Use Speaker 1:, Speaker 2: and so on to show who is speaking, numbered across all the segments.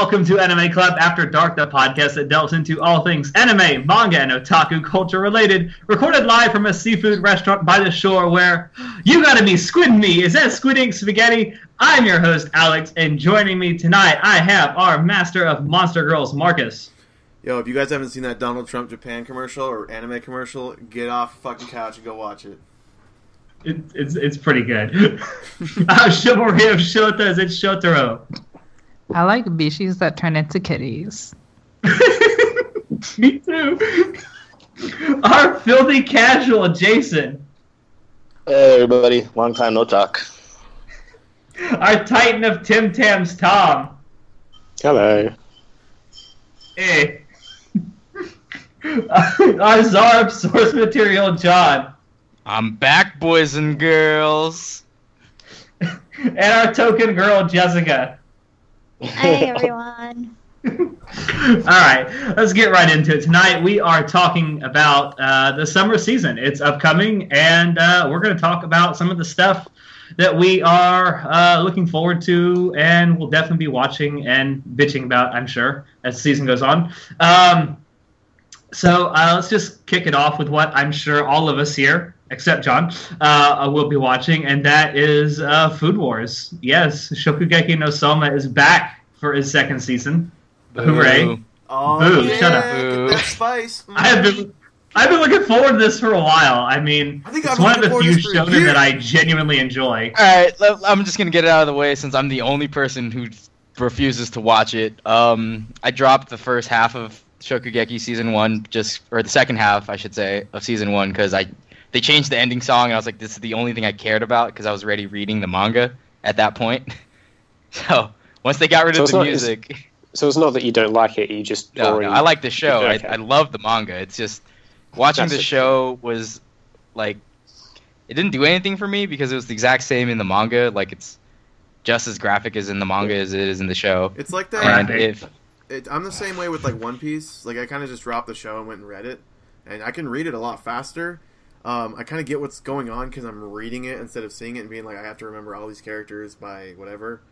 Speaker 1: welcome to Anime Club After Dark, the podcast that delves into all things anime, manga, and otaku culture related. Recorded live from a seafood restaurant by the shore where you gotta be squid me. Is that squid ink spaghetti? I'm your host, Alex, and joining me tonight, I have our master of Monster Girls, Marcus.
Speaker 2: Yo, if you guys haven't seen that Donald Trump Japan commercial or anime commercial, get off the fucking couch and go watch it.
Speaker 1: It, it's, it's pretty good. uh, Chivalry of Shotas, it's Shotaro.
Speaker 3: I like bishis that turn into kitties.
Speaker 1: Me too. Our filthy casual, Jason.
Speaker 4: Hey everybody, long time no talk.
Speaker 1: Our titan of Tim Tams, Tom.
Speaker 4: Hello.
Speaker 1: Hey. Our czar of source material, John.
Speaker 5: I'm back, boys and girls.
Speaker 1: And our token girl, Jessica.
Speaker 6: Hi everyone.
Speaker 1: All right, let's get right into it. Tonight we are talking about uh, the summer season. It's upcoming, and uh, we're going to talk about some of the stuff that we are uh, looking forward to, and we'll definitely be watching and bitching about. I'm sure as the season goes on. Um, so uh, let's just kick it off with what I'm sure all of us here, except John, uh, will be watching, and that is uh, Food Wars. Yes, Shokugeki no Soma is back for his second season. Hooray!
Speaker 5: Boo.
Speaker 2: Oh,
Speaker 1: Boo,
Speaker 2: yeah,
Speaker 1: shut up.
Speaker 5: Boo.
Speaker 2: that spice. Mm.
Speaker 1: I have been I've been looking forward to this for a while. I mean,
Speaker 2: I think
Speaker 1: it's
Speaker 2: I've
Speaker 1: one of the few
Speaker 2: forward to
Speaker 1: shonen that I genuinely enjoy.
Speaker 5: All right, I'm just gonna get it out of the way since I'm the only person who refuses to watch it. Um, I dropped the first half of Shokugeki season one, just or the second half, I should say, of season one because I they changed the ending song and I was like, this is the only thing I cared about because I was already reading the manga at that point. So once they got rid
Speaker 4: So
Speaker 5: of the
Speaker 4: not- it's-
Speaker 5: music,
Speaker 4: So it's not that you don't like it; you just
Speaker 5: no,
Speaker 4: already.
Speaker 5: no, I like the show.
Speaker 4: Okay.
Speaker 5: I, I love the manga. It's just watching
Speaker 4: That's
Speaker 5: the
Speaker 4: it.
Speaker 5: show was like it didn't do anything for me because it was the exact same in the manga. Like it's just as graphic as in the manga as it is in the show.
Speaker 2: It's like that.
Speaker 5: And if
Speaker 2: It, I'm the same way with like One Piece. Like I kind of just dropped the show and went and read it, and I can read it a lot faster. Um, I kind of get what's going on because I'm reading it instead of seeing it and being like I have to remember all these characters by whatever.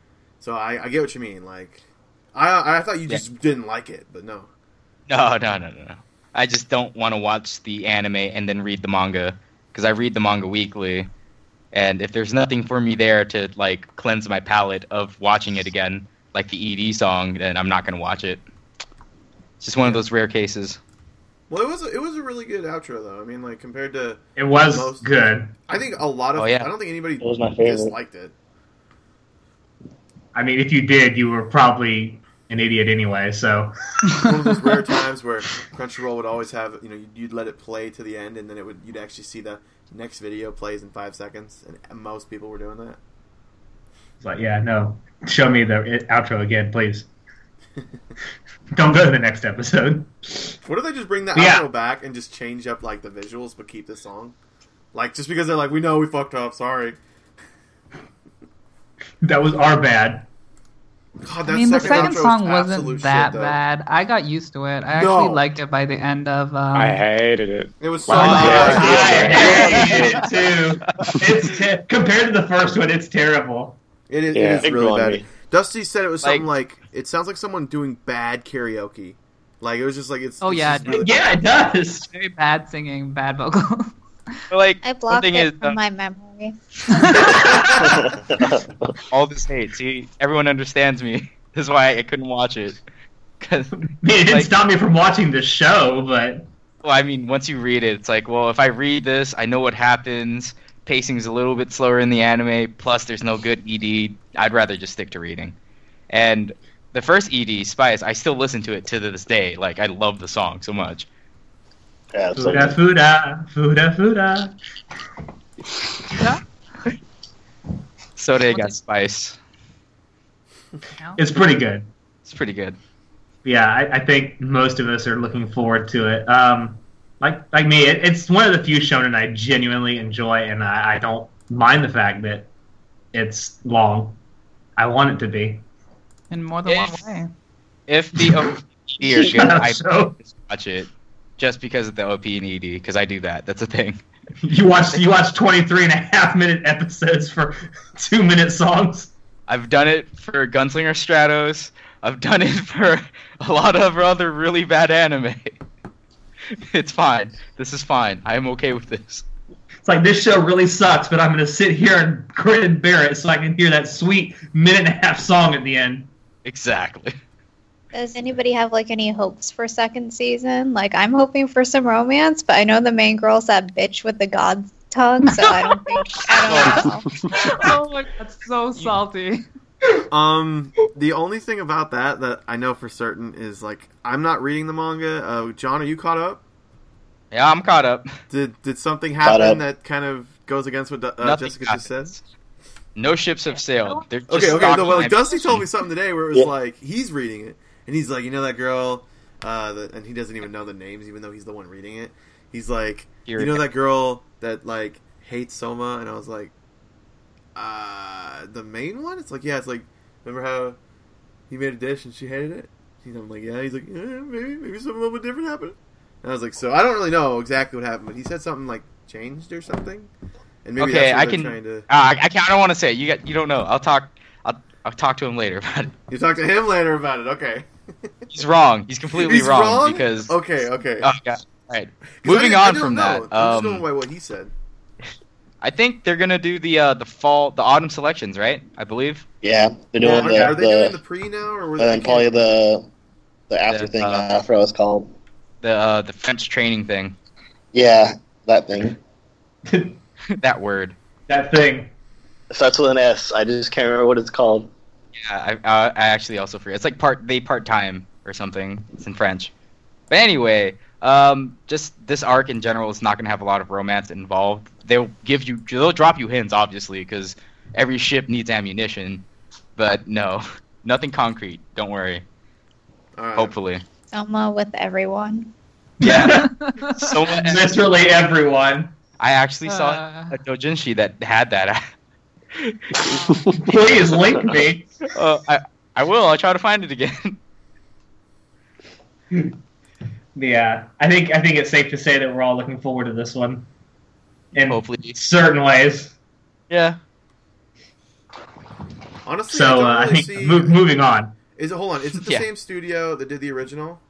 Speaker 2: So I, I get what you mean. Like I I thought you
Speaker 5: Yeah.
Speaker 2: just didn't like it, but no.
Speaker 5: no, no, no, no, no. I just don't want to watch the anime and then read the manga because I read the manga weekly. And if there's nothing for me there to like cleanse my palate of watching it again, like the ED song, then I'm not gonna watch it. It's just one of those rare cases.
Speaker 2: Well, it was a, it was a really good outro though. I mean, like compared to
Speaker 1: It was
Speaker 2: Most-
Speaker 1: good.
Speaker 2: I think a lot of
Speaker 5: Oh, yeah.
Speaker 2: I don't think anybody
Speaker 4: It was my favorite.
Speaker 2: disliked it.
Speaker 1: I mean, if you did, you were probably an idiot anyway. So
Speaker 2: one of those rare times where Crunchyroll would always have you know you'd, you'd let it play to the end and then it would you'd actually see the next video plays in five seconds and most people were doing that.
Speaker 1: it's like, yeah, no, show me the outro again, please. Don't go to the next episode.
Speaker 2: What if they just bring the
Speaker 1: Yeah.
Speaker 2: outro back and just change up like the visuals but keep the song? Like just because they're like we know we fucked up, sorry.
Speaker 1: That was our bad.
Speaker 2: God,
Speaker 3: I mean, the
Speaker 2: second
Speaker 3: second
Speaker 2: outro is
Speaker 3: song
Speaker 2: absolute
Speaker 3: wasn't that
Speaker 2: though.
Speaker 3: bad. I got used to it. I
Speaker 2: No.
Speaker 3: actually liked it by the end of. Um,
Speaker 4: I hated it.
Speaker 2: It was so
Speaker 4: Wow.
Speaker 2: bad.
Speaker 1: I hate it too. It's te- compared to the first one, it's terrible.
Speaker 2: It is,
Speaker 4: Yeah,
Speaker 2: it is really bad.
Speaker 4: me.
Speaker 2: Dusty said it was
Speaker 5: Like-
Speaker 2: something like it sounds like someone doing bad karaoke. Like it was just like it's.
Speaker 3: Oh,
Speaker 2: it's
Speaker 3: yeah,
Speaker 2: really
Speaker 1: Yeah, it does.
Speaker 3: very bad singing, bad vocals.
Speaker 5: But like
Speaker 6: I
Speaker 5: one
Speaker 6: blocked
Speaker 5: thing
Speaker 6: it
Speaker 5: is,
Speaker 6: from
Speaker 5: uh,
Speaker 6: my memory.
Speaker 5: all this hate. See, everyone understands me. This is why I couldn't watch it. 'Cause-
Speaker 1: I mean, it didn't
Speaker 5: Like-
Speaker 1: stop me from watching the show, but
Speaker 5: well, I mean, once you read it, it's like, well, if I read this, I know what happens. Pacing's a little bit slower in the anime. Plus, there's no good ED. I'd rather just stick to reading. And the first ED, Spice, I still listen to it to this day. Like, I love the song so much.
Speaker 4: yeah,
Speaker 1: fuda fuda fuda fuda.
Speaker 5: So they got Spice.
Speaker 1: It's pretty good.
Speaker 5: It's pretty good.
Speaker 1: Yeah, I, I think most of us are looking forward to it. Um, like like me, it, it's one of the few shonen I genuinely enjoy, and I, I don't mind the fact that it's long. I want it to be.
Speaker 3: In more than one
Speaker 5: If-
Speaker 3: way.
Speaker 5: If the OP and ED good, I
Speaker 1: show.
Speaker 5: just watch it. Just because of the OP and ED, because I do that. That's a thing.
Speaker 1: You watch you watch 23 and a half minute episodes for two minute songs.
Speaker 5: I've done it for Gunslinger Stratos. I've done it for a lot of other really bad anime. It's fine. This is fine. I am okay with this.
Speaker 1: It's like this show really sucks, but I'm going to sit here and grin and bear it so I can hear that sweet minute and a half song at the end.
Speaker 5: Exactly.
Speaker 6: Does anybody have like any hopes for second season? Like I'm hoping for some romance, but I know the main girl's that bitch with the god's tongue, so I don't think I don't know.
Speaker 3: oh my god, that's so salty.
Speaker 2: Um, the only thing about that that I know for certain is like I'm not reading the manga. Uh, John, are you caught up?
Speaker 5: Yeah, I'm caught up.
Speaker 2: Did did something happen that kind of goes against what uh,
Speaker 5: Nothing
Speaker 2: Jessica just said?
Speaker 5: No ships have sailed. They're just
Speaker 2: Okay, okay. No, well, like, Dusty told me something today where it was
Speaker 4: Yeah.
Speaker 2: like he's reading it and he's like, you know that girl, uh, that, and he doesn't even know the names, even though he's the one reading it. He's like, you know
Speaker 5: Kirika.
Speaker 2: that girl that like hates Soma, and I was like, uh, the main one. It's like, yeah, it's like, remember how he made a dish and she hated it? He's I'm like, yeah. He's like, yeah, maybe, maybe something a little bit different happened. And I was like, so I don't really know exactly what happened, but he said something like changed or something. And maybe
Speaker 5: Okay, I can-
Speaker 2: to...
Speaker 5: Uh, I, I, can't, I don't want to say. it. You got. You don't know. I'll talk. I'll, I'll talk to him later about it.
Speaker 2: You talk to him later about it. Okay.
Speaker 5: He's wrong. He's completely
Speaker 2: He's
Speaker 5: wrong,
Speaker 2: wrong?
Speaker 5: because.
Speaker 2: Okay, okay.
Speaker 5: Oh, yeah. Right.
Speaker 2: 'Cause
Speaker 5: Moving on from
Speaker 2: know.
Speaker 5: that,
Speaker 2: I'm just
Speaker 5: um,
Speaker 2: going by what he said.
Speaker 5: I think they're gonna do the uh, the fall, the autumn selections, right? I believe.
Speaker 4: Yeah, they're doing
Speaker 2: Okay, are
Speaker 4: the,
Speaker 2: they doing
Speaker 4: the,
Speaker 2: the pre now, or was
Speaker 4: and
Speaker 2: it
Speaker 4: probably the the after
Speaker 5: The,
Speaker 4: thing.
Speaker 5: uh,
Speaker 4: Uh, I forgot what it's called.
Speaker 5: The uh, the French training thing.
Speaker 4: Yeah, that thing.
Speaker 5: that word.
Speaker 1: that thing.
Speaker 4: It starts with an S. I just can't remember what it's called.
Speaker 5: Yeah, I, I, I actually also forget. It's like part they part time or something. It's in French. But anyway, um, just this arc in general is not gonna have a lot of romance involved. They'll give you, they'll drop you hints, obviously, because every ship needs ammunition. But no, nothing concrete. Don't worry.
Speaker 2: All right.
Speaker 5: Hopefully.
Speaker 6: Soma with everyone.
Speaker 5: Yeah. so
Speaker 1: Literally everyone.
Speaker 5: I actually saw
Speaker 3: Uh.
Speaker 5: a dojinshi that had that.
Speaker 1: Please link me.
Speaker 5: uh, I I will. I'll try to find it again.
Speaker 1: Yeah, I think I think it's safe to say that we're all looking forward to this one. In
Speaker 5: Hopefully.
Speaker 1: certain ways.
Speaker 5: Yeah.
Speaker 2: Honestly,
Speaker 1: So
Speaker 2: I, don't
Speaker 1: uh, I think
Speaker 2: see.
Speaker 1: mo- moving on.
Speaker 2: Is it? Hold on. Is it the
Speaker 5: Yeah.
Speaker 2: same studio that did the original,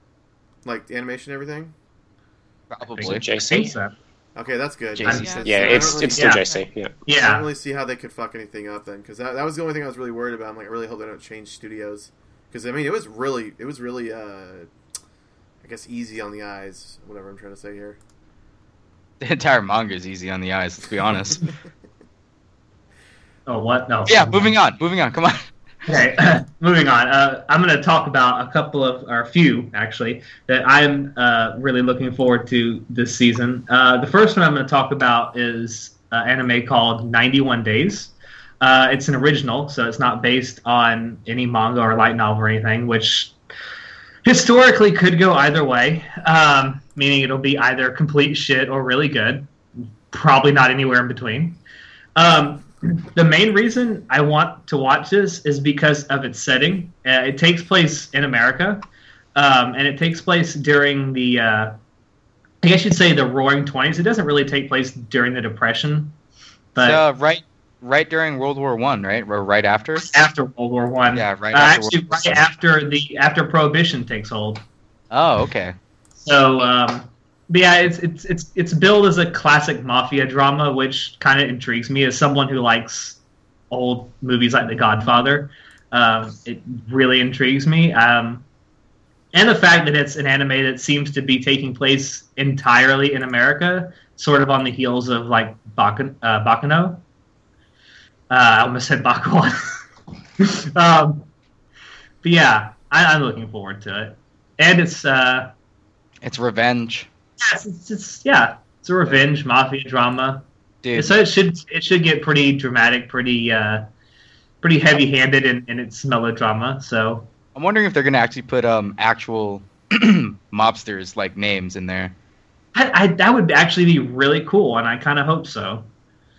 Speaker 2: like the animation and everything?
Speaker 5: Probably.
Speaker 4: Is it
Speaker 1: I think
Speaker 4: JC?
Speaker 1: so.
Speaker 2: Okay, that's good.
Speaker 5: JC.
Speaker 2: That makes sense.
Speaker 4: Yeah,
Speaker 2: I
Speaker 4: it's
Speaker 2: really-
Speaker 4: it's still
Speaker 1: Yeah.
Speaker 4: JC. Yeah.
Speaker 2: I don't really see how they could fuck anything up then, because that, that was the only thing I was really worried about. I'm like, I really hope they don't change studios, because I mean, it was really, it was really, uh, I guess, easy on the eyes. Whatever I'm trying to say here.
Speaker 5: The entire manga is easy on the eyes. Let's be honest.
Speaker 1: Oh, what? No.
Speaker 5: yeah. Moving on. Moving on. Come on.
Speaker 1: Okay, moving on. Uh, I'm going to talk about a couple of, or a few actually, that I'm uh, really looking forward to this season. Uh, the first one I'm going to talk about is uh, anime called 91 Days. Uh, it's an original, so it's not based on any manga or light novel or anything, which historically could go either way, um, meaning it'll be either complete shit or really good. Probably not anywhere in between. Um, the main reason I want to watch this is because of its setting. Uh, it takes place in America, um, and it takes place during the, uh, I guess you'd say the Roaring Twenties. It doesn't really take place during the Depression, but
Speaker 5: uh, right, right during World War One, right, or right after.
Speaker 1: after World War One.
Speaker 5: Yeah, right
Speaker 1: Uh,
Speaker 5: after
Speaker 1: actually,
Speaker 5: World
Speaker 1: right after the after Prohibition takes hold.
Speaker 5: Oh, okay.
Speaker 1: So, um, but yeah, it's it's it's it's billed as a classic mafia drama, which kind of intrigues me as someone who likes old movies like The Godfather. Um, it really intrigues me, um, and the fact that it's an anime that seems to be taking place entirely in America, sort of on the heels of like Bakan, uh, Baccano. Uh, I almost said Bakuan. um, but yeah, I, I'm looking forward to it, and it's. Uh,
Speaker 5: It's revenge,
Speaker 1: Yes, it's, it's yeah, it's a revenge mafia drama.
Speaker 5: dude.
Speaker 1: So it should it should get pretty dramatic, pretty uh, pretty heavy handed in, in its melodrama. So
Speaker 5: I'm wondering if they're gonna actually put um actual mobsters like names in there.
Speaker 1: I, I, that would actually be really cool, and I kind of hope so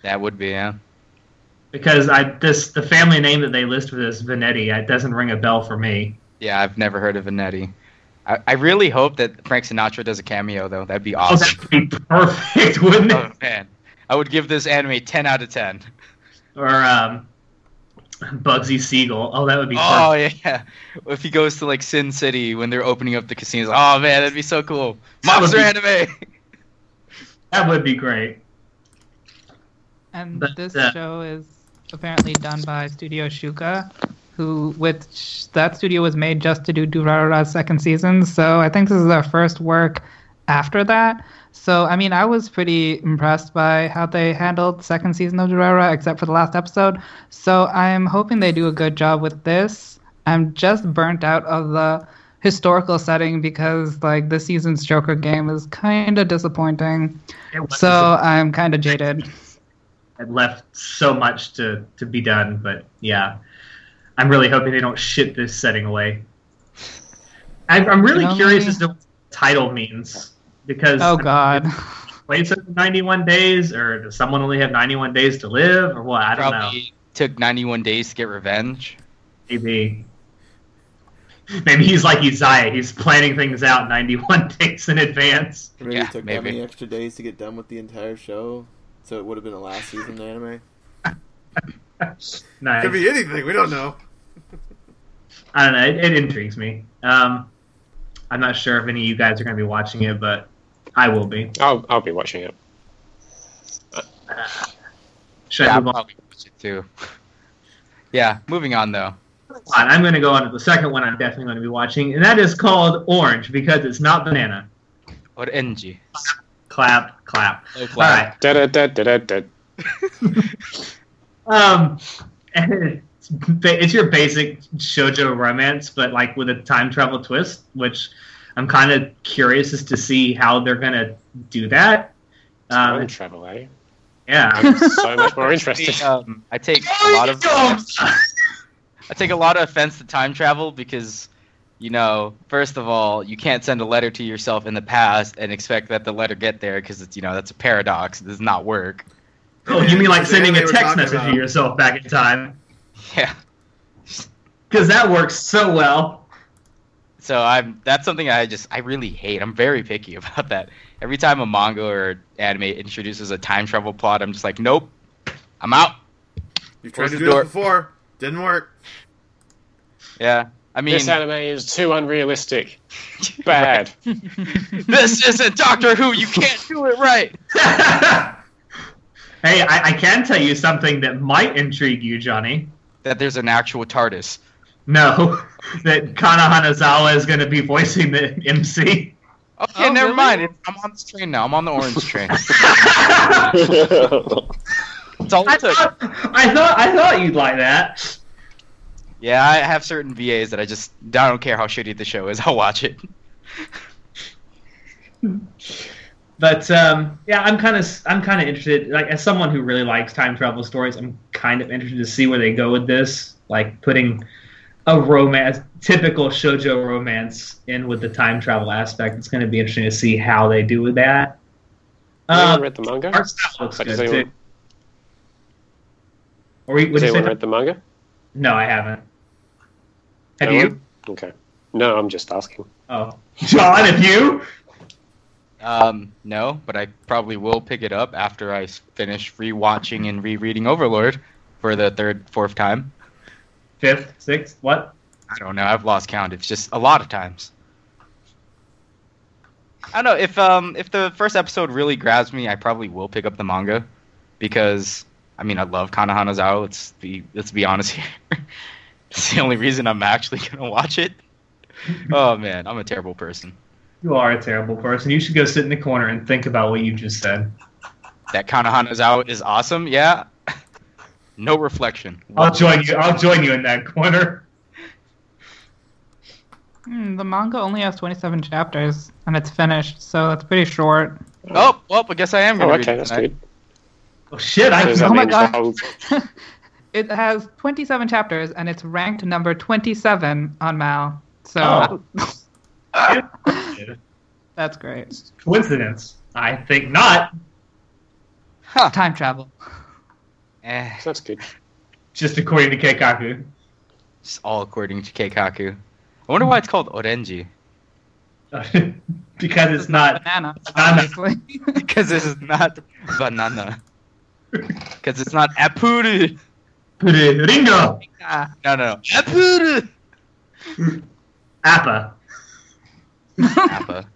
Speaker 5: That would be yeah.
Speaker 1: Because I this the family name that they list for this Vanetti it doesn't ring a bell for me.
Speaker 5: Yeah, I've never heard of Vanetti. I, I really hope that Frank Sinatra does a cameo though. That'd be
Speaker 1: Oh,
Speaker 5: awesome.
Speaker 1: that would be perfect, wouldn't
Speaker 5: Oh
Speaker 1: it?
Speaker 5: man, I would give this anime 10 out of 10.
Speaker 1: Or um, Bugsy Siegel. Oh, that would be.
Speaker 5: Oh
Speaker 1: perfect.
Speaker 5: yeah. If he goes to like Sin City when they're opening up the casinos. Oh man, that'd be so cool.
Speaker 1: That
Speaker 5: Monster
Speaker 1: be-
Speaker 5: anime.
Speaker 1: that would be great.
Speaker 3: And
Speaker 1: But,
Speaker 3: this
Speaker 1: uh,
Speaker 3: show is apparently done by Studio Shuka, who which that studio was made just to do Durarara's second season. So I think this is their first work after that. So I mean, I was pretty impressed by how they handled second season of Durarara, except for the last episode. So I'm hoping they do a good job with this. I'm just burnt out of the historical setting because like this season's Joker game is kind of disappointing. So I'm kind of jaded.
Speaker 1: It left so much to to be done, but yeah, I'm really hoping they don't shit this setting away. I'm, I'm really
Speaker 3: You know
Speaker 1: curious
Speaker 3: me?
Speaker 1: as to what the title means because
Speaker 3: Oh God.
Speaker 1: wait for 91 days, or does someone only have 91 days to live, or what? I don't know.
Speaker 5: Took 91 days to get revenge.
Speaker 1: Maybe. Maybe he's like Uzziah. He's planning things out 91 days in advance.
Speaker 2: Maybe
Speaker 5: Yeah,
Speaker 2: it took
Speaker 5: maybe.
Speaker 2: that many extra days to get done with the entire show, so it would have been a last season anime.
Speaker 1: Nice.
Speaker 2: Could be anything. We don't know.
Speaker 1: I don't know. It, it intrigues me. Um, I'm not sure if any of you guys are going to be watching it, but I will be.
Speaker 7: I'll I'll be watching it.
Speaker 1: Should
Speaker 5: Yeah,
Speaker 1: I
Speaker 5: I'll
Speaker 1: on?
Speaker 5: probably watch it too. Yeah, moving on though.
Speaker 1: I'm going to go on to the second one I'm definitely going to be watching, and that is called Orange because it's not banana.
Speaker 5: What NG?
Speaker 1: Clap, clap.
Speaker 5: Oh, clap.
Speaker 1: right.
Speaker 7: Da da da da da.
Speaker 1: Um, it's, it's your basic shojo romance, but like with a time travel twist, which I'm kind of curious as to see how they're going to do that.
Speaker 7: Time
Speaker 1: Um,
Speaker 7: travel, eh?
Speaker 1: yeah.
Speaker 7: I'm so much more interested.
Speaker 5: Um, I take a lot of I take a lot of offense to time travel because, you know, first of all, you can't send a letter to yourself in the past and expect that the letter get there because it's you know that's a paradox. It does not work.
Speaker 1: Oh, you mean like sending a text message
Speaker 2: about.
Speaker 1: to yourself back in time?
Speaker 5: Yeah.
Speaker 1: Because that works so well.
Speaker 5: So I'm that's something I just I really hate. I'm very picky about that. Every time a manga or anime introduces a time travel plot, I'm just like, nope, I'm out.
Speaker 2: You've tried
Speaker 5: Close
Speaker 2: to do
Speaker 5: door.
Speaker 2: it before. Didn't work.
Speaker 5: Yeah. I mean,
Speaker 7: this anime is too unrealistic. Bad.
Speaker 5: this isn't Doctor Who. You can't do it right.
Speaker 1: hey, I, I can tell you something that might intrigue you, Johnny.
Speaker 5: That there's an actual TARDIS.
Speaker 1: No, that Kana Hanazawa is going to be voicing the MC.
Speaker 5: Okay,
Speaker 3: Oh,
Speaker 5: never
Speaker 3: really?
Speaker 5: mind. It's- I'm on this train now. I'm on the orange train. That's all
Speaker 1: I
Speaker 5: took.
Speaker 1: thought, I thought I thought you'd like that.
Speaker 5: Yeah, I have certain VAs that I just I don't care how shitty the show is. I'll watch it.
Speaker 1: But um, yeah, I'm kind of I'm kind of interested. Like as someone who really likes time travel stories, I'm kind of interested to see where they go with this. Like putting a romance, typical shojo romance, in with the time travel aspect. It's going to be interesting to see how they do with that.
Speaker 7: Has anyone
Speaker 1: Uh,
Speaker 7: read the manga?
Speaker 1: art style looks
Speaker 7: Like,
Speaker 1: good
Speaker 7: has anyone-
Speaker 1: too. Or we,
Speaker 7: Has
Speaker 1: would you
Speaker 7: anyone
Speaker 1: say?
Speaker 7: read the manga?
Speaker 1: No, I haven't. Have
Speaker 7: No
Speaker 1: you?
Speaker 7: one? Okay. No, I'm just asking.
Speaker 1: Oh, John, have you?
Speaker 5: Um, no, but I probably will pick it up after I finish rewatching and rereading Overlord for the third, fourth time.
Speaker 1: Fifth, sixth, what?
Speaker 5: I don't know. I've lost count. It's just a lot of times. I don't know if um if the first episode really grabs me, I probably will pick up the manga because I mean I love Kana Hanazawa. Let's be let's be honest here. It's the only reason I'm actually gonna watch it. Oh man, I'm a terrible person.
Speaker 1: You are a terrible person. You should go sit in the corner and think about what you just said.
Speaker 5: That Kana out is awesome. Yeah. No reflection.
Speaker 1: I'll join you. I'll join you in that corner.
Speaker 3: Hmm, the manga only has 27 chapters and it's finished, so that's pretty short.
Speaker 5: Oh, well, I guess I am
Speaker 7: Oh,
Speaker 5: gonna
Speaker 7: okay,
Speaker 5: read it
Speaker 7: that's good.
Speaker 1: Oh shit! I
Speaker 7: Does
Speaker 1: can.
Speaker 3: Oh my
Speaker 7: mean
Speaker 3: God.
Speaker 7: the whole-
Speaker 3: It has 27 chapters and it's ranked number 27 on Mal. So
Speaker 1: Oh.
Speaker 3: that's great.
Speaker 1: Coincidence? I think not.
Speaker 5: Huh.
Speaker 3: Time travel.
Speaker 5: Eh,
Speaker 7: That's good.
Speaker 1: Just according to Keikaku.
Speaker 5: it's all according to Keikaku. I wonder why it's called Orenji.
Speaker 1: because it's not.
Speaker 3: banana,
Speaker 1: Banana.
Speaker 5: Because it's not banana. Because it's not apuru.
Speaker 1: Ringo.
Speaker 3: Ah,
Speaker 5: No, no, no. Appa.
Speaker 1: Appa.
Speaker 5: Appa.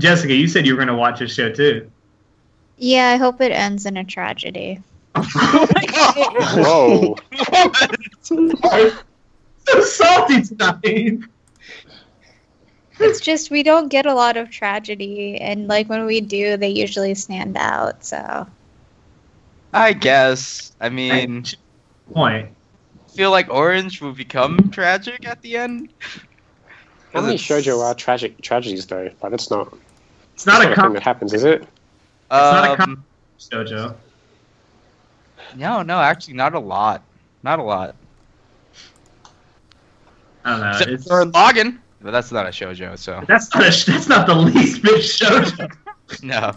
Speaker 1: Jessica, you said you were going to watch this show too.
Speaker 6: Yeah, I hope it ends in a tragedy.
Speaker 7: Whoa.
Speaker 1: so salty tonight.
Speaker 6: It's just we don't get a lot of tragedy, and like when we do, they usually stand out. So
Speaker 5: I guess. I mean,
Speaker 1: Point.
Speaker 5: feel like Orange will become tragic at the end.
Speaker 7: How many
Speaker 5: It's-
Speaker 7: shoujo are tragic tragedies though? Like it's not.
Speaker 1: It's not
Speaker 7: that's
Speaker 1: a
Speaker 7: thing
Speaker 1: com
Speaker 7: that happens, is it?
Speaker 1: It's not a
Speaker 5: Um,
Speaker 1: Jojo.
Speaker 5: no, no, actually, not a lot. Not a lot.
Speaker 1: I don't know.
Speaker 5: Except
Speaker 1: It's,
Speaker 5: for Lagann, but that's not a shoujo, so
Speaker 1: that's not a, that's not the least bit shoujo.
Speaker 5: no.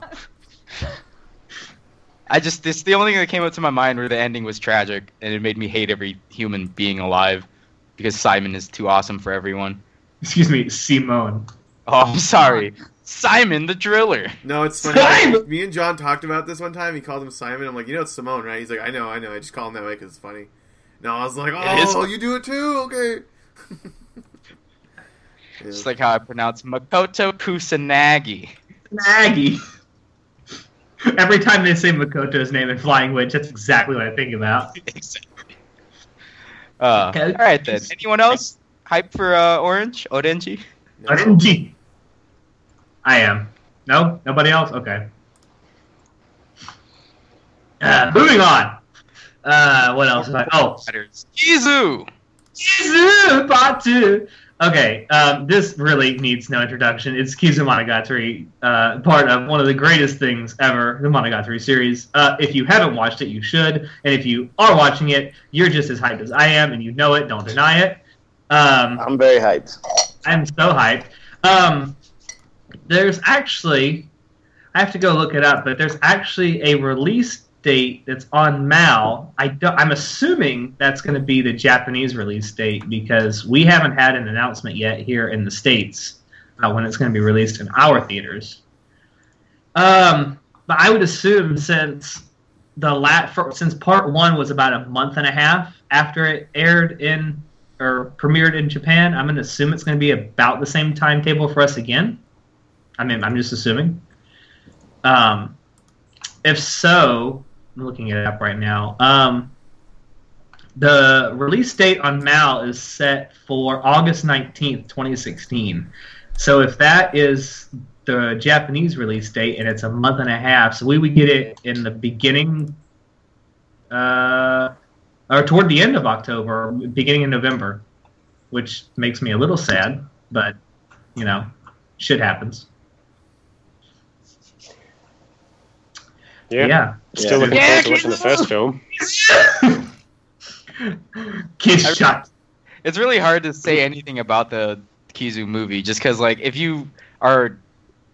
Speaker 5: I just this the only thing that came up to my mind where the ending was tragic, and it made me hate every human being alive because Simon is too awesome for everyone.
Speaker 1: Excuse me, Simone.
Speaker 5: Oh, I'm sorry, Simon the Driller.
Speaker 2: No, it's funny.
Speaker 1: Simon!
Speaker 2: Me and John talked about this one time. He called him Simon. I'm like, you know, it's Simone, right? He's like, I know, I know. I just call him that way because it's funny. No, I was like, oh, you do it too? Okay. Yeah.
Speaker 5: Just like how I pronounce Makoto Kusanagi.
Speaker 1: Maggie. Every time they say Makoto's name in Flying Witch, that's exactly what I think about.
Speaker 5: exactly. Uh,
Speaker 1: Okay.
Speaker 5: all right then. Anyone else hype for uh, Orange Orenji?
Speaker 2: No.
Speaker 1: RNG. I am. No? Nobody else? Okay. Uh, moving on. Uh, what else? Is I, oh,
Speaker 5: Kizu.
Speaker 1: Kizu Part 2. Okay, um, this really needs no introduction. It's Kizu Monogatari, uh, part of one of the greatest things ever, the Monogatari series. Uh, if you haven't watched it, you should. And if you are watching it, you're just as hyped as I am, and you know it. Don't deny it. Um,
Speaker 4: I'm very hyped.
Speaker 1: I'm so hyped. Um, there's actually, I have to go look it up, but there's actually a release date that's on Mal. I I'm assuming that's going to be the Japanese release date because we haven't had an announcement yet here in the states uh, when it's going to be released in our theaters. Um, but I would assume since the lat since part one was about a month and a half after it aired in or premiered in Japan, I'm going to assume it's going to be about the same timetable for us again. I mean, I'm just assuming. Um, if so, I'm looking it up right now. Um, the release date on Mal is set for August 19th, 2016. So if that is the Japanese release date and it's a month and a half, so we would get it in the beginning, uh, or toward the end of October, beginning in November, which makes me a little sad, but you know, shit happens.
Speaker 7: Yeah.
Speaker 1: Yeah.
Speaker 7: Still looking
Speaker 5: Yeah,
Speaker 7: forward to watching the first film.
Speaker 1: Kids
Speaker 5: I-
Speaker 1: shot.
Speaker 5: It's really hard to say anything about the Kizu movie just because, like, if you are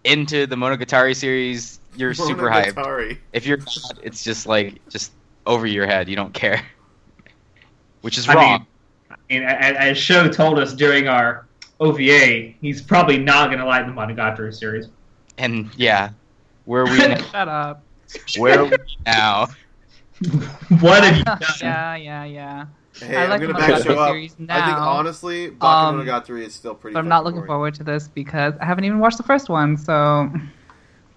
Speaker 5: into the Monogatari series, you're super hyped. If you're not, it's just like just over your head. You don't care, which is
Speaker 1: I
Speaker 5: wrong.
Speaker 1: mean, I mean, a- a- as Show told us during our OVA, he's probably not going to like the Monogatari series.
Speaker 5: and yeah, where we now?
Speaker 3: shut up.
Speaker 5: Where are we now?
Speaker 1: what have you done?
Speaker 3: yeah, yeah, yeah.
Speaker 2: Hey,
Speaker 3: I
Speaker 2: I'm
Speaker 3: like
Speaker 2: gonna
Speaker 3: the
Speaker 2: back
Speaker 3: Monogatari
Speaker 2: show up.
Speaker 3: series
Speaker 2: I think
Speaker 3: now,
Speaker 2: honestly,
Speaker 3: Um,
Speaker 2: Bakemonogatari is still pretty.
Speaker 3: But I'm not looking
Speaker 2: boring.
Speaker 3: forward to this because I haven't even watched the first one. So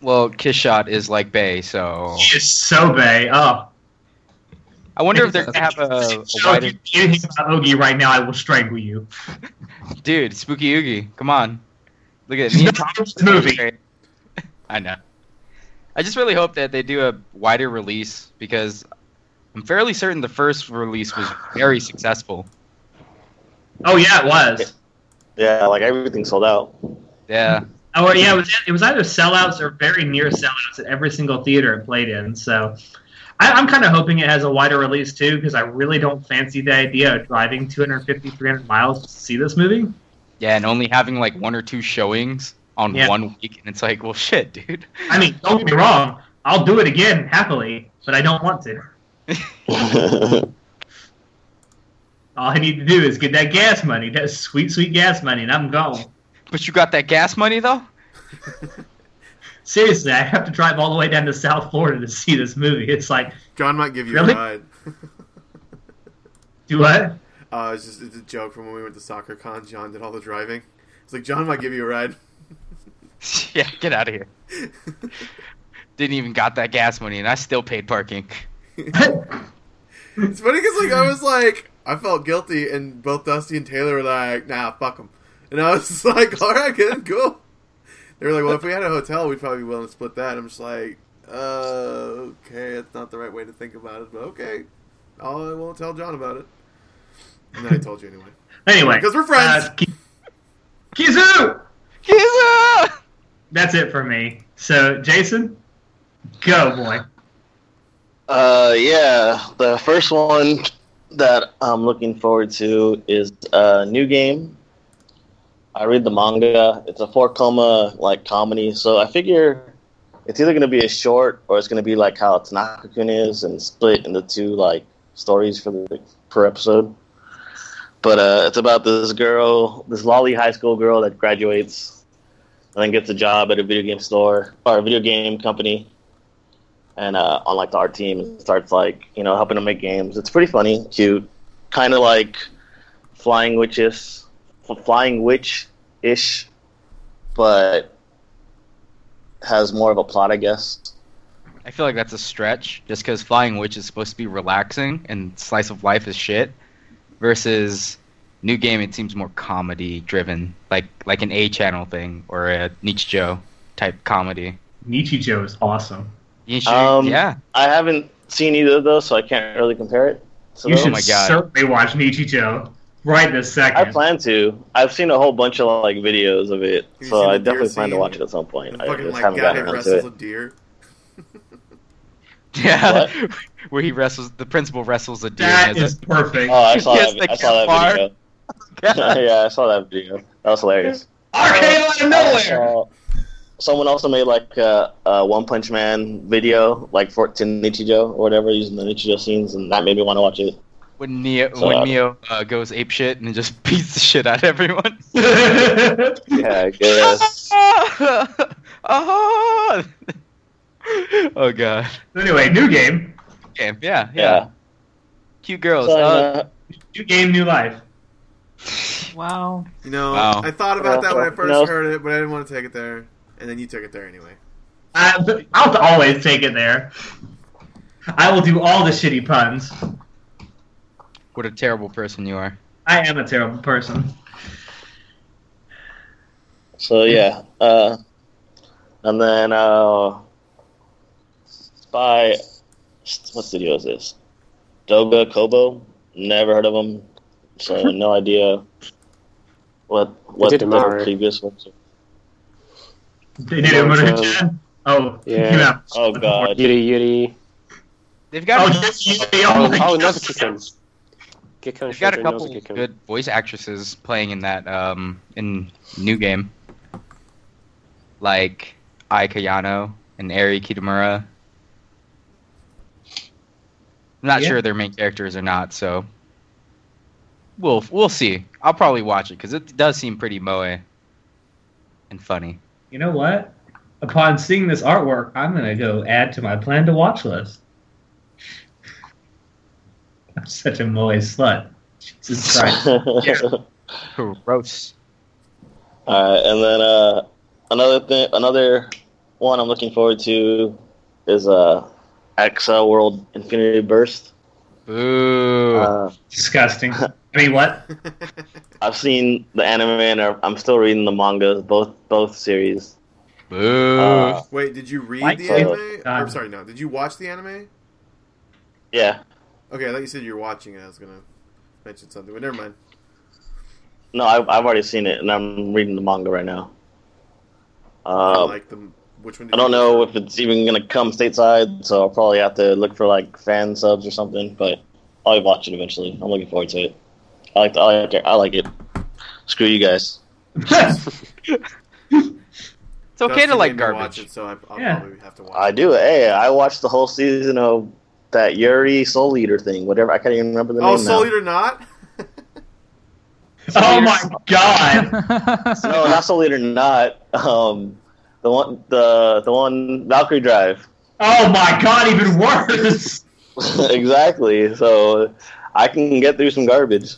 Speaker 5: Well, Kiss Shot is like Bay, so
Speaker 1: He is so bay. Oh,
Speaker 5: I wonder if they're gonna have a, a
Speaker 1: Show,
Speaker 5: wider.
Speaker 1: if you anything about Ogi right now, I will strangle you.
Speaker 5: Dude, Spooky Oogie, come on, look at
Speaker 1: Just
Speaker 5: me.
Speaker 1: not movie.
Speaker 5: I know. I just really hope that they do a wider release because I'm fairly certain the first release was very successful.
Speaker 1: Oh yeah, it was.
Speaker 4: Yeah, like everything sold out.
Speaker 5: Yeah,
Speaker 1: Oh yeah, it was. It was either sellouts or very near sellouts at every single theater it played in. So, I, I'm kind of hoping it has a wider release too, because I really don't fancy the idea of driving 250, 300 miles to see this movie.
Speaker 5: yeah, and only having like one or two showings on
Speaker 1: Yeah.
Speaker 5: one week, and it's like, well, shit, dude.
Speaker 1: I mean, don't get me wrong, I'll do it again happily, but I don't want to. All I need to do is get that gas money, that sweet, sweet gas money, and I'm gone.
Speaker 5: But you got that gas money though.
Speaker 1: seriously, I have to drive all the way down to South Florida to see this movie. It's like,
Speaker 2: John might give you
Speaker 1: Really?
Speaker 2: a ride.
Speaker 1: do what?
Speaker 2: Uh, it's just it's a joke from when we went to soccer con. John did all the driving. It's like John might give you a ride.
Speaker 5: yeah, get out of here. Didn't even got that gas money, and I still paid parking.
Speaker 2: It's funny because like I was like I felt guilty, and both Dusty and Taylor were like, "Nah, fuck them," and I was just like, "All right, good, cool." They were like, "Well, if we had a hotel, we'd probably be willing to split that." I'm just like, "Uh, okay, it's not the right way to think about it, but okay, I'll, I won't tell John about it." And then I told you anyway.
Speaker 1: Anyway,
Speaker 2: because we're friends.
Speaker 1: Uh, Ki- Kizu. That's it for me. So, Jason, go boy.
Speaker 4: Uh, yeah, the first one that I'm looking forward to is a new game. I read the manga. It's a four koma like comedy, so I figure it's either going to be a short or it's going to be like how Tanaka-kun is and split into two like stories for the per episode. But uh, it's about this girl, this lolly high school girl that graduates then gets a job at a video game store or a video game company and uh, on like the art team and starts like you know helping them make games. It's pretty funny, cute, kind of like Flying Witches, Flying Witch ish, but has more of a plot, I guess.
Speaker 5: I feel like that's a stretch, just because Flying Witch is supposed to be relaxing and Slice of Life is shit, versus New Game. It seems more comedy driven, like like an A channel thing or a Nichijou type comedy.
Speaker 1: Nichijou is awesome.
Speaker 5: You should,
Speaker 4: Um,
Speaker 5: yeah,
Speaker 4: I haven't seen either of those, so I can't really compare it. So
Speaker 1: You
Speaker 4: those-
Speaker 1: should
Speaker 5: my God.
Speaker 1: certainly watch Nichijou right this second.
Speaker 4: I plan to. I've seen a whole bunch of like videos of it,
Speaker 2: you
Speaker 4: so I definitely plan to watch it at some point. I
Speaker 2: fucking
Speaker 4: just
Speaker 2: like
Speaker 4: haven't
Speaker 2: guy
Speaker 4: gotten around to it.
Speaker 2: a deer.
Speaker 5: yeah, where he wrestles. The principal wrestles a deer.
Speaker 1: That is and perfect.
Speaker 4: Oh, I saw
Speaker 5: Yes,
Speaker 4: that. I saw that video. yeah, I saw that video. That was hilarious.
Speaker 1: RKO out of nowhere.
Speaker 4: saw- someone also made like a, a One Punch Man video, like for to Nichijou or whatever, using the Nichijou scenes, and that made me want to watch it.
Speaker 5: when Neo
Speaker 4: So,
Speaker 5: when
Speaker 4: uh,
Speaker 5: Neo uh, goes ape shit and just beats the shit out of everyone.
Speaker 4: Yeah, I guess.
Speaker 5: oh, oh god.
Speaker 1: anyway, new game.
Speaker 5: Game, yeah, yeah.
Speaker 4: yeah.
Speaker 5: Cute girls.
Speaker 4: So,
Speaker 5: uh,
Speaker 4: uh,
Speaker 1: New game, new life.
Speaker 3: Wow.
Speaker 2: You know,
Speaker 5: Wow.
Speaker 2: I thought about that when I first
Speaker 4: no.
Speaker 2: heard it, but I didn't want to take it there. And then you took it there anyway.
Speaker 1: I, I'll always take it there. I will do all the shitty puns.
Speaker 5: what a terrible person you are.
Speaker 1: I am a terrible person.
Speaker 4: so yeah, uh, and then uh, Spy. What studio is this? Doga Kobo. Never heard of them, so no idea what what
Speaker 7: did
Speaker 4: their
Speaker 7: Amari.
Speaker 4: previous ones. are.
Speaker 1: They did it
Speaker 7: Yeah,
Speaker 1: Murder Chan? Oh,
Speaker 7: yeah.
Speaker 1: yeah.
Speaker 4: Oh god.
Speaker 7: Yuru Yuri.
Speaker 5: They've
Speaker 1: Oh,
Speaker 5: got
Speaker 1: yes, you- oh,
Speaker 7: Oh, oh
Speaker 1: God.
Speaker 7: another Kikan. Gekon
Speaker 5: they've got a couple
Speaker 7: another
Speaker 5: good voice actresses playing in that um in new game. Like Ai Kayano and Eri Kitamura. I'm not
Speaker 1: Yeah.
Speaker 5: sure they're main characters or not, so we'll we'll see. I'll probably watch it because it does seem pretty moe and funny.
Speaker 1: You know what? Upon seeing this artwork, I'm going to go add to my plan to watch list. I'm such a moe slut. Jesus Christ.
Speaker 5: Gross.
Speaker 4: Alright, and then uh, another thing, another one I'm looking forward to is uh, Accel World Infinity Burst.
Speaker 5: Boo.
Speaker 4: Uh,
Speaker 1: Disgusting. I mean, what?
Speaker 4: I've seen the anime and I'm still reading the manga, both both series.
Speaker 5: Boo.
Speaker 4: Uh,
Speaker 2: Wait, did you read
Speaker 1: Like
Speaker 2: the anime?
Speaker 1: God.
Speaker 2: I'm sorry, no. Did you watch the anime?
Speaker 4: yeah,
Speaker 2: Okay, I thought you said you were watching it. I was gonna mention something, but never mind.
Speaker 4: no, I, I've already seen it and I'm reading the manga right now.
Speaker 2: I
Speaker 4: Uh,
Speaker 2: like the which one?
Speaker 4: I don't know if it's even gonna come stateside, so I'll probably have to look for like fan subs or something. But I'll watch it eventually. I'm looking forward to it. I like, I like, it. I like it. Screw you guys.
Speaker 5: it's okay
Speaker 2: Dustin
Speaker 5: to like
Speaker 2: made Watch
Speaker 5: garbage.
Speaker 2: it, so I, I'll
Speaker 1: Yeah.
Speaker 2: probably have to watch.
Speaker 4: I
Speaker 2: it.
Speaker 4: do. Hey, I watched the whole season of that Yuri Soul Eater thing. Whatever. I can't even remember the
Speaker 2: Oh,
Speaker 4: name Oh,
Speaker 2: Soul
Speaker 4: now.
Speaker 2: Eater not?
Speaker 1: oh my god.
Speaker 4: No, not Soul Eater. Not. Um, The one, the the one Valkyrie Drive.
Speaker 1: Oh my god, even worse.
Speaker 4: exactly. So I can get through some garbage.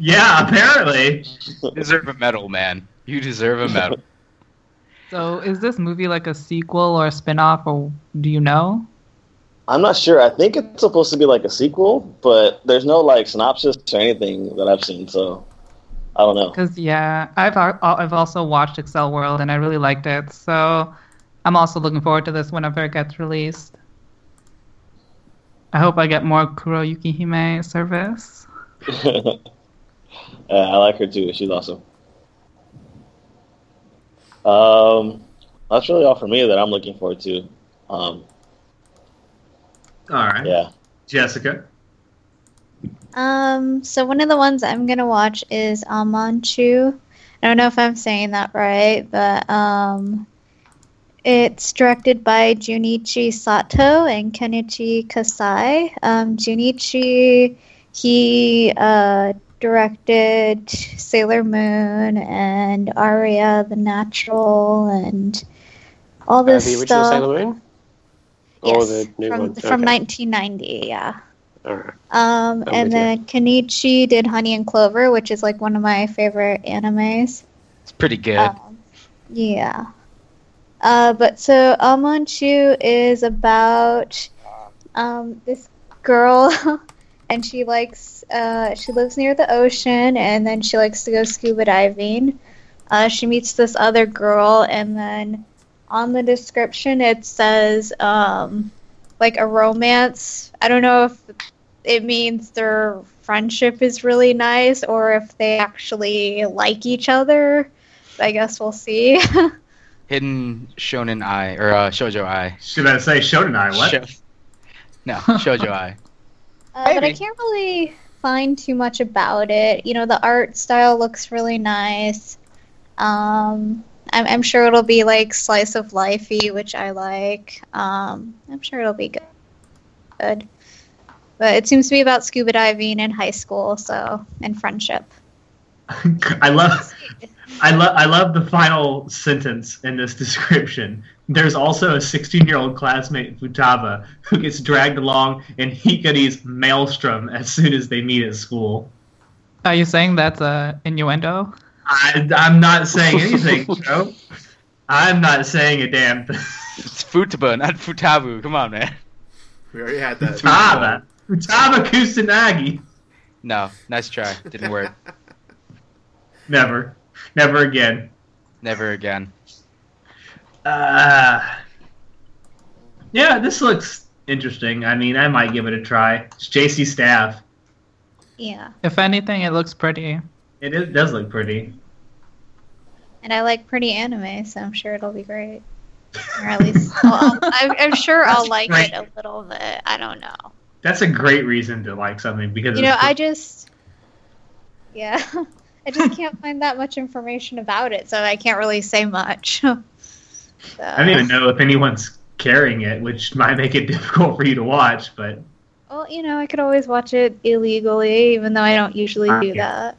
Speaker 1: Yeah, apparently.
Speaker 5: You deserve a medal, man. You deserve a medal.
Speaker 3: So is this movie like a sequel or a spin-off or do you know?
Speaker 4: I'm not sure. I think it's supposed to be like a sequel, but there's no like synopsis or anything that I've seen. So I don't know.
Speaker 3: Because yeah, I've I've also watched Accel World and I really liked it. So I'm also looking forward to this whenever it gets released. I hope I get more Kuroyuki Hime service.
Speaker 4: yeah, I like her too. She's awesome. Um, that's really all for me that I'm looking forward to. Um,
Speaker 1: All right.
Speaker 4: yeah.
Speaker 1: Jessica.
Speaker 6: Um, so one of the ones I'm gonna watch is Amanchu. I don't know if I'm saying that right, but um, it's directed by Junichi Sato and Kenichi Kasai. Um, Junichi, he uh, directed Sailor Moon and Aria the Natural and all
Speaker 7: Uh,
Speaker 6: this
Speaker 7: the original
Speaker 6: stuff.
Speaker 7: Sailor Moon? Or
Speaker 6: Yes,
Speaker 7: the new
Speaker 6: from,
Speaker 7: one?
Speaker 6: from
Speaker 7: Okay.
Speaker 6: 1990, yeah.
Speaker 7: Alright.
Speaker 6: Um,
Speaker 7: I'm
Speaker 6: and
Speaker 7: with you.
Speaker 6: then Kenichi did Honey and Clover, which is like one of my favorite animes.
Speaker 5: It's pretty good.
Speaker 6: Um, yeah. Uh, but so Amanchu is about um, this girl, and she likes uh, she lives near the ocean, and then she likes to go scuba diving. Uh, she meets this other girl, and then on the description it says um, like a romance. I don't know if it means their friendship is really nice or if they actually like each other. I guess we'll see.
Speaker 5: Hidden shonen eye or uh, shoujo eye.
Speaker 1: Should I say shonen eye What?
Speaker 5: Sho- no, shoujo eye.
Speaker 6: Uh, but I can't really find too much about it. You know, the art style looks really nice. Um, I'm, I'm sure it'll be like slice of lifey, which I like. Um, I'm sure it'll be good. Good. But it seems to be about scuba diving in high school, so and friendship.
Speaker 1: I love I love I love the final sentence in this description. There's also a 16 year old classmate Futaba who gets dragged along in Hikari's maelstrom as soon as they meet at school.
Speaker 3: Are you saying that's a innuendo?
Speaker 1: I, I'm not saying anything, Joe. I'm not saying a damn thing.
Speaker 5: It's Futaba, not Futabu. Come on, man.
Speaker 2: We already had that.
Speaker 1: Futaba. Futaba Kusanagi.
Speaker 5: No, nice try. Didn't work.
Speaker 1: Never. Never again.
Speaker 5: Never again.
Speaker 1: Uh, yeah, this looks interesting. I mean, I might give it a try. It's JC Staff.
Speaker 6: Yeah,
Speaker 3: If anything, it looks pretty.
Speaker 1: It, is, does look pretty.
Speaker 6: and I like pretty anime, so I'm sure it'll be great. Or at least I'll, I'm, I'm sure I'll like it a little bit. I don't know.
Speaker 1: That's a great reason to like something because
Speaker 6: You know,
Speaker 1: it's-
Speaker 6: I just, yeah, I just can't find that much information about it, so I can't really say much. so,
Speaker 1: I don't even know if anyone's carrying it, which might make it difficult for you to watch. But
Speaker 6: well, you know, I could always watch it illegally, even though I don't usually do
Speaker 1: Yeah.
Speaker 6: that.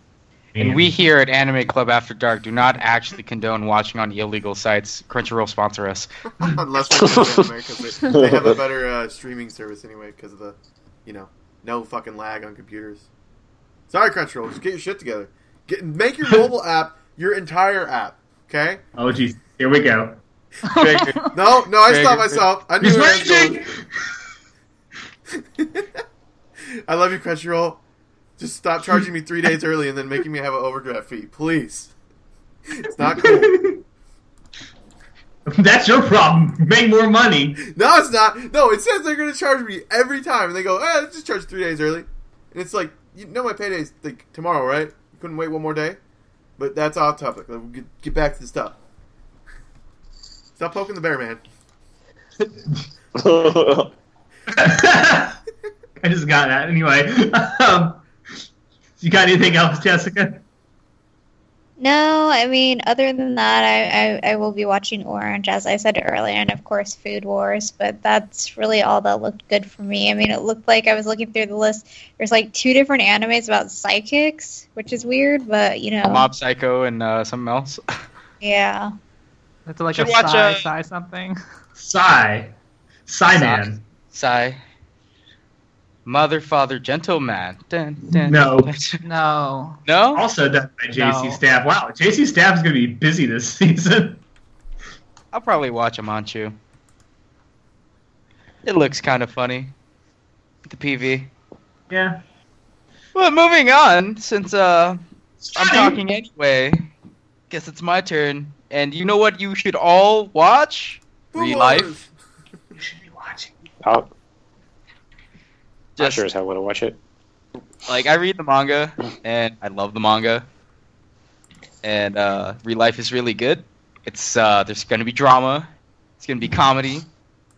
Speaker 5: And we here at Anime Club After Dark do not actually condone watching on illegal sites. Crunchyroll sponsor us.
Speaker 2: Unless we're doing they, they have a better uh, streaming service anyway because of the, you know, no fucking lag on computers. Sorry, Crunchyroll, just get your shit together. Get make your mobile app your entire app. Okay?
Speaker 1: oh geez, here we go.
Speaker 2: No, no, I stopped myself. I knew
Speaker 1: He's
Speaker 2: where I was
Speaker 1: raging.
Speaker 2: going. I love you, Crunchyroll. Just stop charging me three days early and then making me have an overdraft fee, please. It's not cool.
Speaker 1: That's your problem. Make more money.
Speaker 2: No, it's not. No, it says they're going to charge me every time, and they go, "Eh, just charge three days early." And it's like, you know, my payday's like tomorrow, right? You couldn't wait one more day. But that's off topic. Like, we'll get, get back to the stuff. Stop poking the bear, man.
Speaker 1: I just got that anyway. Um, you got anything else, Jessica?
Speaker 6: No, I mean, other than that, I, I, I will be watching Orange, as I said earlier, and of course Food Wars, but that's really all that looked good for me. I mean, it looked like I was looking through the list. There's like two different animes about psychics, which is weird, but you know,
Speaker 5: Mob Psycho and uh, something else.
Speaker 6: yeah.
Speaker 3: That's like
Speaker 5: Should
Speaker 3: a
Speaker 5: watch,
Speaker 3: sigh,
Speaker 5: uh,
Speaker 3: sigh something.
Speaker 1: Psy. Psy man.
Speaker 5: Sigh. Mother, father, gentleman. Dun, dun,
Speaker 1: No.
Speaker 5: dun.
Speaker 3: No.
Speaker 5: No?
Speaker 1: Also done by JC
Speaker 3: No.
Speaker 1: Staff. Wow, JC Staff is going to be busy this season.
Speaker 5: I'll probably watch Amanchu. It looks kind of funny. The PV.
Speaker 1: Yeah.
Speaker 5: Well, moving on, since uh, I'm talking anyway. Guess it's my turn. And you know what you should all watch? ReLIFE.
Speaker 1: You should be watching.
Speaker 7: I'll, I
Speaker 5: Just
Speaker 7: sure as hell want to watch it.
Speaker 5: like I read the manga and I love the manga. And uh ReLIFE is really good. It's uh there's gonna be drama, it's gonna be comedy,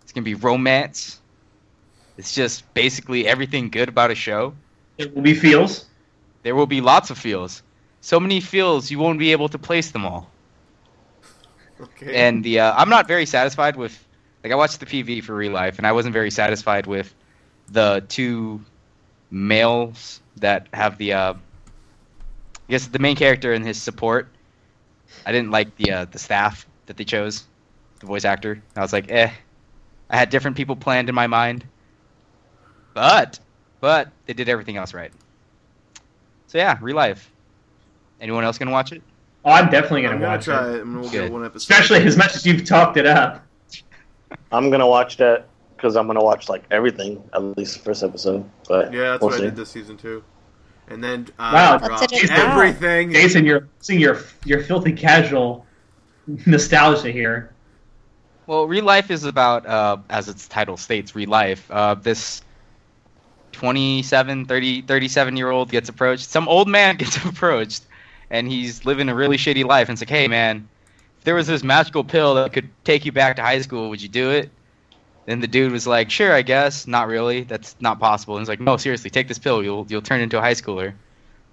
Speaker 5: it's gonna be romance. It's just basically everything good about a show.
Speaker 1: There will be feels.
Speaker 5: There will be lots of feels. So many feels you won't be able to place them all.
Speaker 2: Okay.
Speaker 5: And the uh, I'm not very satisfied with like I watched the PV for ReLIFE and I wasn't very satisfied with the two males that have the uh, I guess the main character and his support. I didn't like the uh, the staff that they chose, the voice actor. I was like, eh. I had different people planned in my mind, but but they did everything else right. So yeah, ReLIFE. Anyone else gonna watch it?
Speaker 1: Oh, I'm definitely going
Speaker 2: I'm
Speaker 1: to
Speaker 2: gonna
Speaker 1: watch
Speaker 2: try
Speaker 1: it.
Speaker 2: it. I'm gonna
Speaker 5: Good.
Speaker 2: get one episode.
Speaker 1: Especially as much as you've talked it up.
Speaker 4: I'm gonna watch that because I'm gonna watch like everything at least the first episode. But
Speaker 2: Yeah, that's
Speaker 4: we'll
Speaker 2: what
Speaker 4: see.
Speaker 2: I did this season too. And then uh,
Speaker 1: Wow.
Speaker 2: I
Speaker 6: it
Speaker 2: dropped
Speaker 6: about?
Speaker 2: everything.
Speaker 1: Jason, you're seeing your your filthy casual nostalgia here.
Speaker 5: Well, ReLIFE is about, uh, as its title states, ReLIFE. Uh, this 27, 30, 37 year old gets approached. Some old man gets approached, and he's living a really shitty life. And it's like, hey, man, if there was this magical pill that could take you back to high school, would you do it? And the dude was like, sure, I guess. Not really. That's not possible. And he's like, no, seriously, take this pill. You'll you'll turn into a high schooler.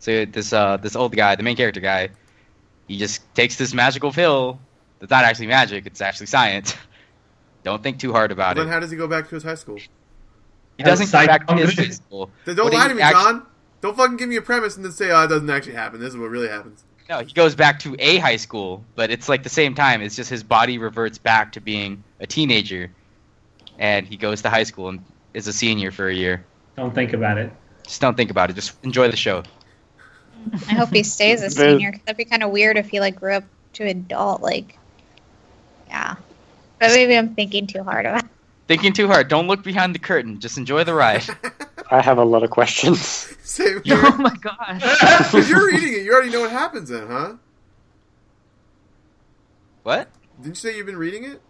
Speaker 5: So this uh this old guy, the main character guy, he just takes this magical pill. that's not actually magic. It's actually science. Don't think too hard about
Speaker 2: then
Speaker 5: it.
Speaker 2: Then how does he go back to his high school?
Speaker 5: He doesn't
Speaker 1: Psych-
Speaker 5: go back to his high school.
Speaker 2: Then don't lie to me,
Speaker 5: act-
Speaker 2: John. Don't fucking give me a premise and then say, "Oh, it doesn't actually happen." This is what really happens.
Speaker 5: No, he goes back to a high school, but it's like the same time. It's just his body reverts back to being a teenager, and he goes to high school and is a senior for a year.
Speaker 1: Don't think about it.
Speaker 5: Just don't think about it. Just enjoy the show.
Speaker 6: I hope he stays a
Speaker 7: senior.
Speaker 6: senior. 'cause that'd be kind of weird if he like grew up to an adult. Like, yeah. But maybe I'm thinking too hard about. it.
Speaker 5: Thinking too hard. Don't look behind the curtain. Just enjoy the ride.
Speaker 7: I have a lot of questions.
Speaker 2: Same
Speaker 3: oh my gosh.
Speaker 2: Because you're reading it, you already know what happens then, huh?
Speaker 5: what?
Speaker 2: Didn't you say you've been reading it?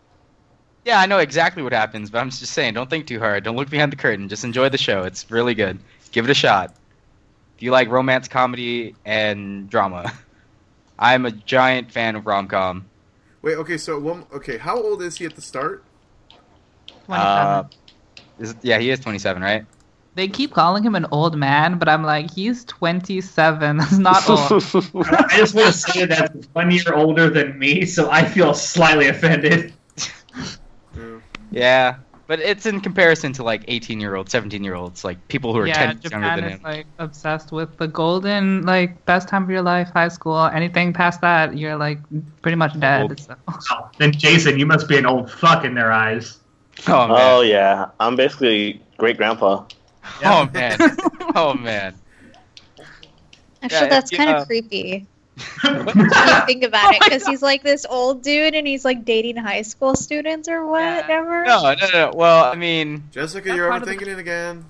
Speaker 5: Yeah, I know exactly what happens, but I'm just saying, don't think too hard. Don't look behind the curtain. Just enjoy the show. It's really good. Give it a shot. If you like romance, comedy, and drama, I'm a giant fan of rom com.
Speaker 2: Wait, okay, so one, okay, how old is he at the start?
Speaker 3: 27.
Speaker 5: Uh, is, yeah, he is 27, right?
Speaker 3: They keep calling him an old man, but I'm like, he's 27. That's not old.
Speaker 1: I just want to say that that's one year older than me, so I feel slightly offended.
Speaker 2: Yeah.
Speaker 5: Yeah, but it's in comparison to like 18 year olds, 17 year olds, like people who are
Speaker 3: yeah,
Speaker 5: 10 years younger
Speaker 3: Japan
Speaker 5: than
Speaker 3: is
Speaker 5: him.
Speaker 3: like obsessed with the golden, like best time of your life, high school. Anything past that, you're like pretty much dead.
Speaker 5: Old.
Speaker 3: So.
Speaker 1: Oh, then Jason, you must be an old fuck in their eyes.
Speaker 5: Oh man.
Speaker 4: Oh yeah, I'm basically great grandpa.
Speaker 5: Oh man. oh man.
Speaker 6: Actually,
Speaker 5: Yeah,
Speaker 6: that's kind of creepy. You think about oh it,
Speaker 3: Oh my
Speaker 6: because he's like this old dude and he's like dating high school students or whatever.
Speaker 5: No, no, no. Well, I mean,
Speaker 2: Jessica, you're
Speaker 3: part of the-
Speaker 2: overthinking it again.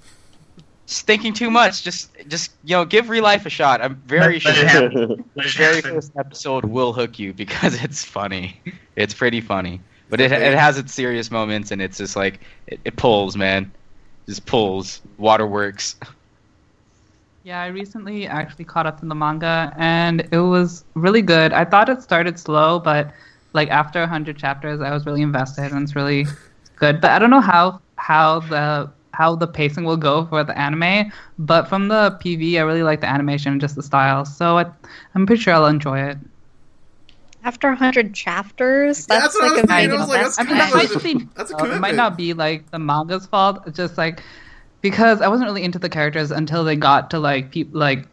Speaker 5: just thinking too much. Just, just you know, give ReLIFE a shot. I'm very sure.
Speaker 1: it.
Speaker 5: The very first episode will hook you because it's funny. It's pretty funny, but it it has its serious moments and it's just like it, it pulls, man. Just pulls. Waterworks.
Speaker 3: Yeah, I recently actually caught up in the manga, and it was really good. I thought it started slow, but like after 100 chapters, I was really invested, and it's really good. But I don't know how how the how the pacing will go for the anime, but from the PV, I really like the animation and just the style. So I, I'm pretty sure I'll enjoy it.
Speaker 6: After 100 chapters,
Speaker 2: Yeah,
Speaker 6: that's,
Speaker 2: that's what I
Speaker 6: like
Speaker 2: was
Speaker 6: a
Speaker 2: thinking.
Speaker 6: big
Speaker 2: I was like, that's
Speaker 3: I mean, that
Speaker 2: kinda
Speaker 3: might be
Speaker 2: that's a
Speaker 3: uh, it might not be like the manga's fault. It's just like because I wasn't really into the characters until they got to like peop like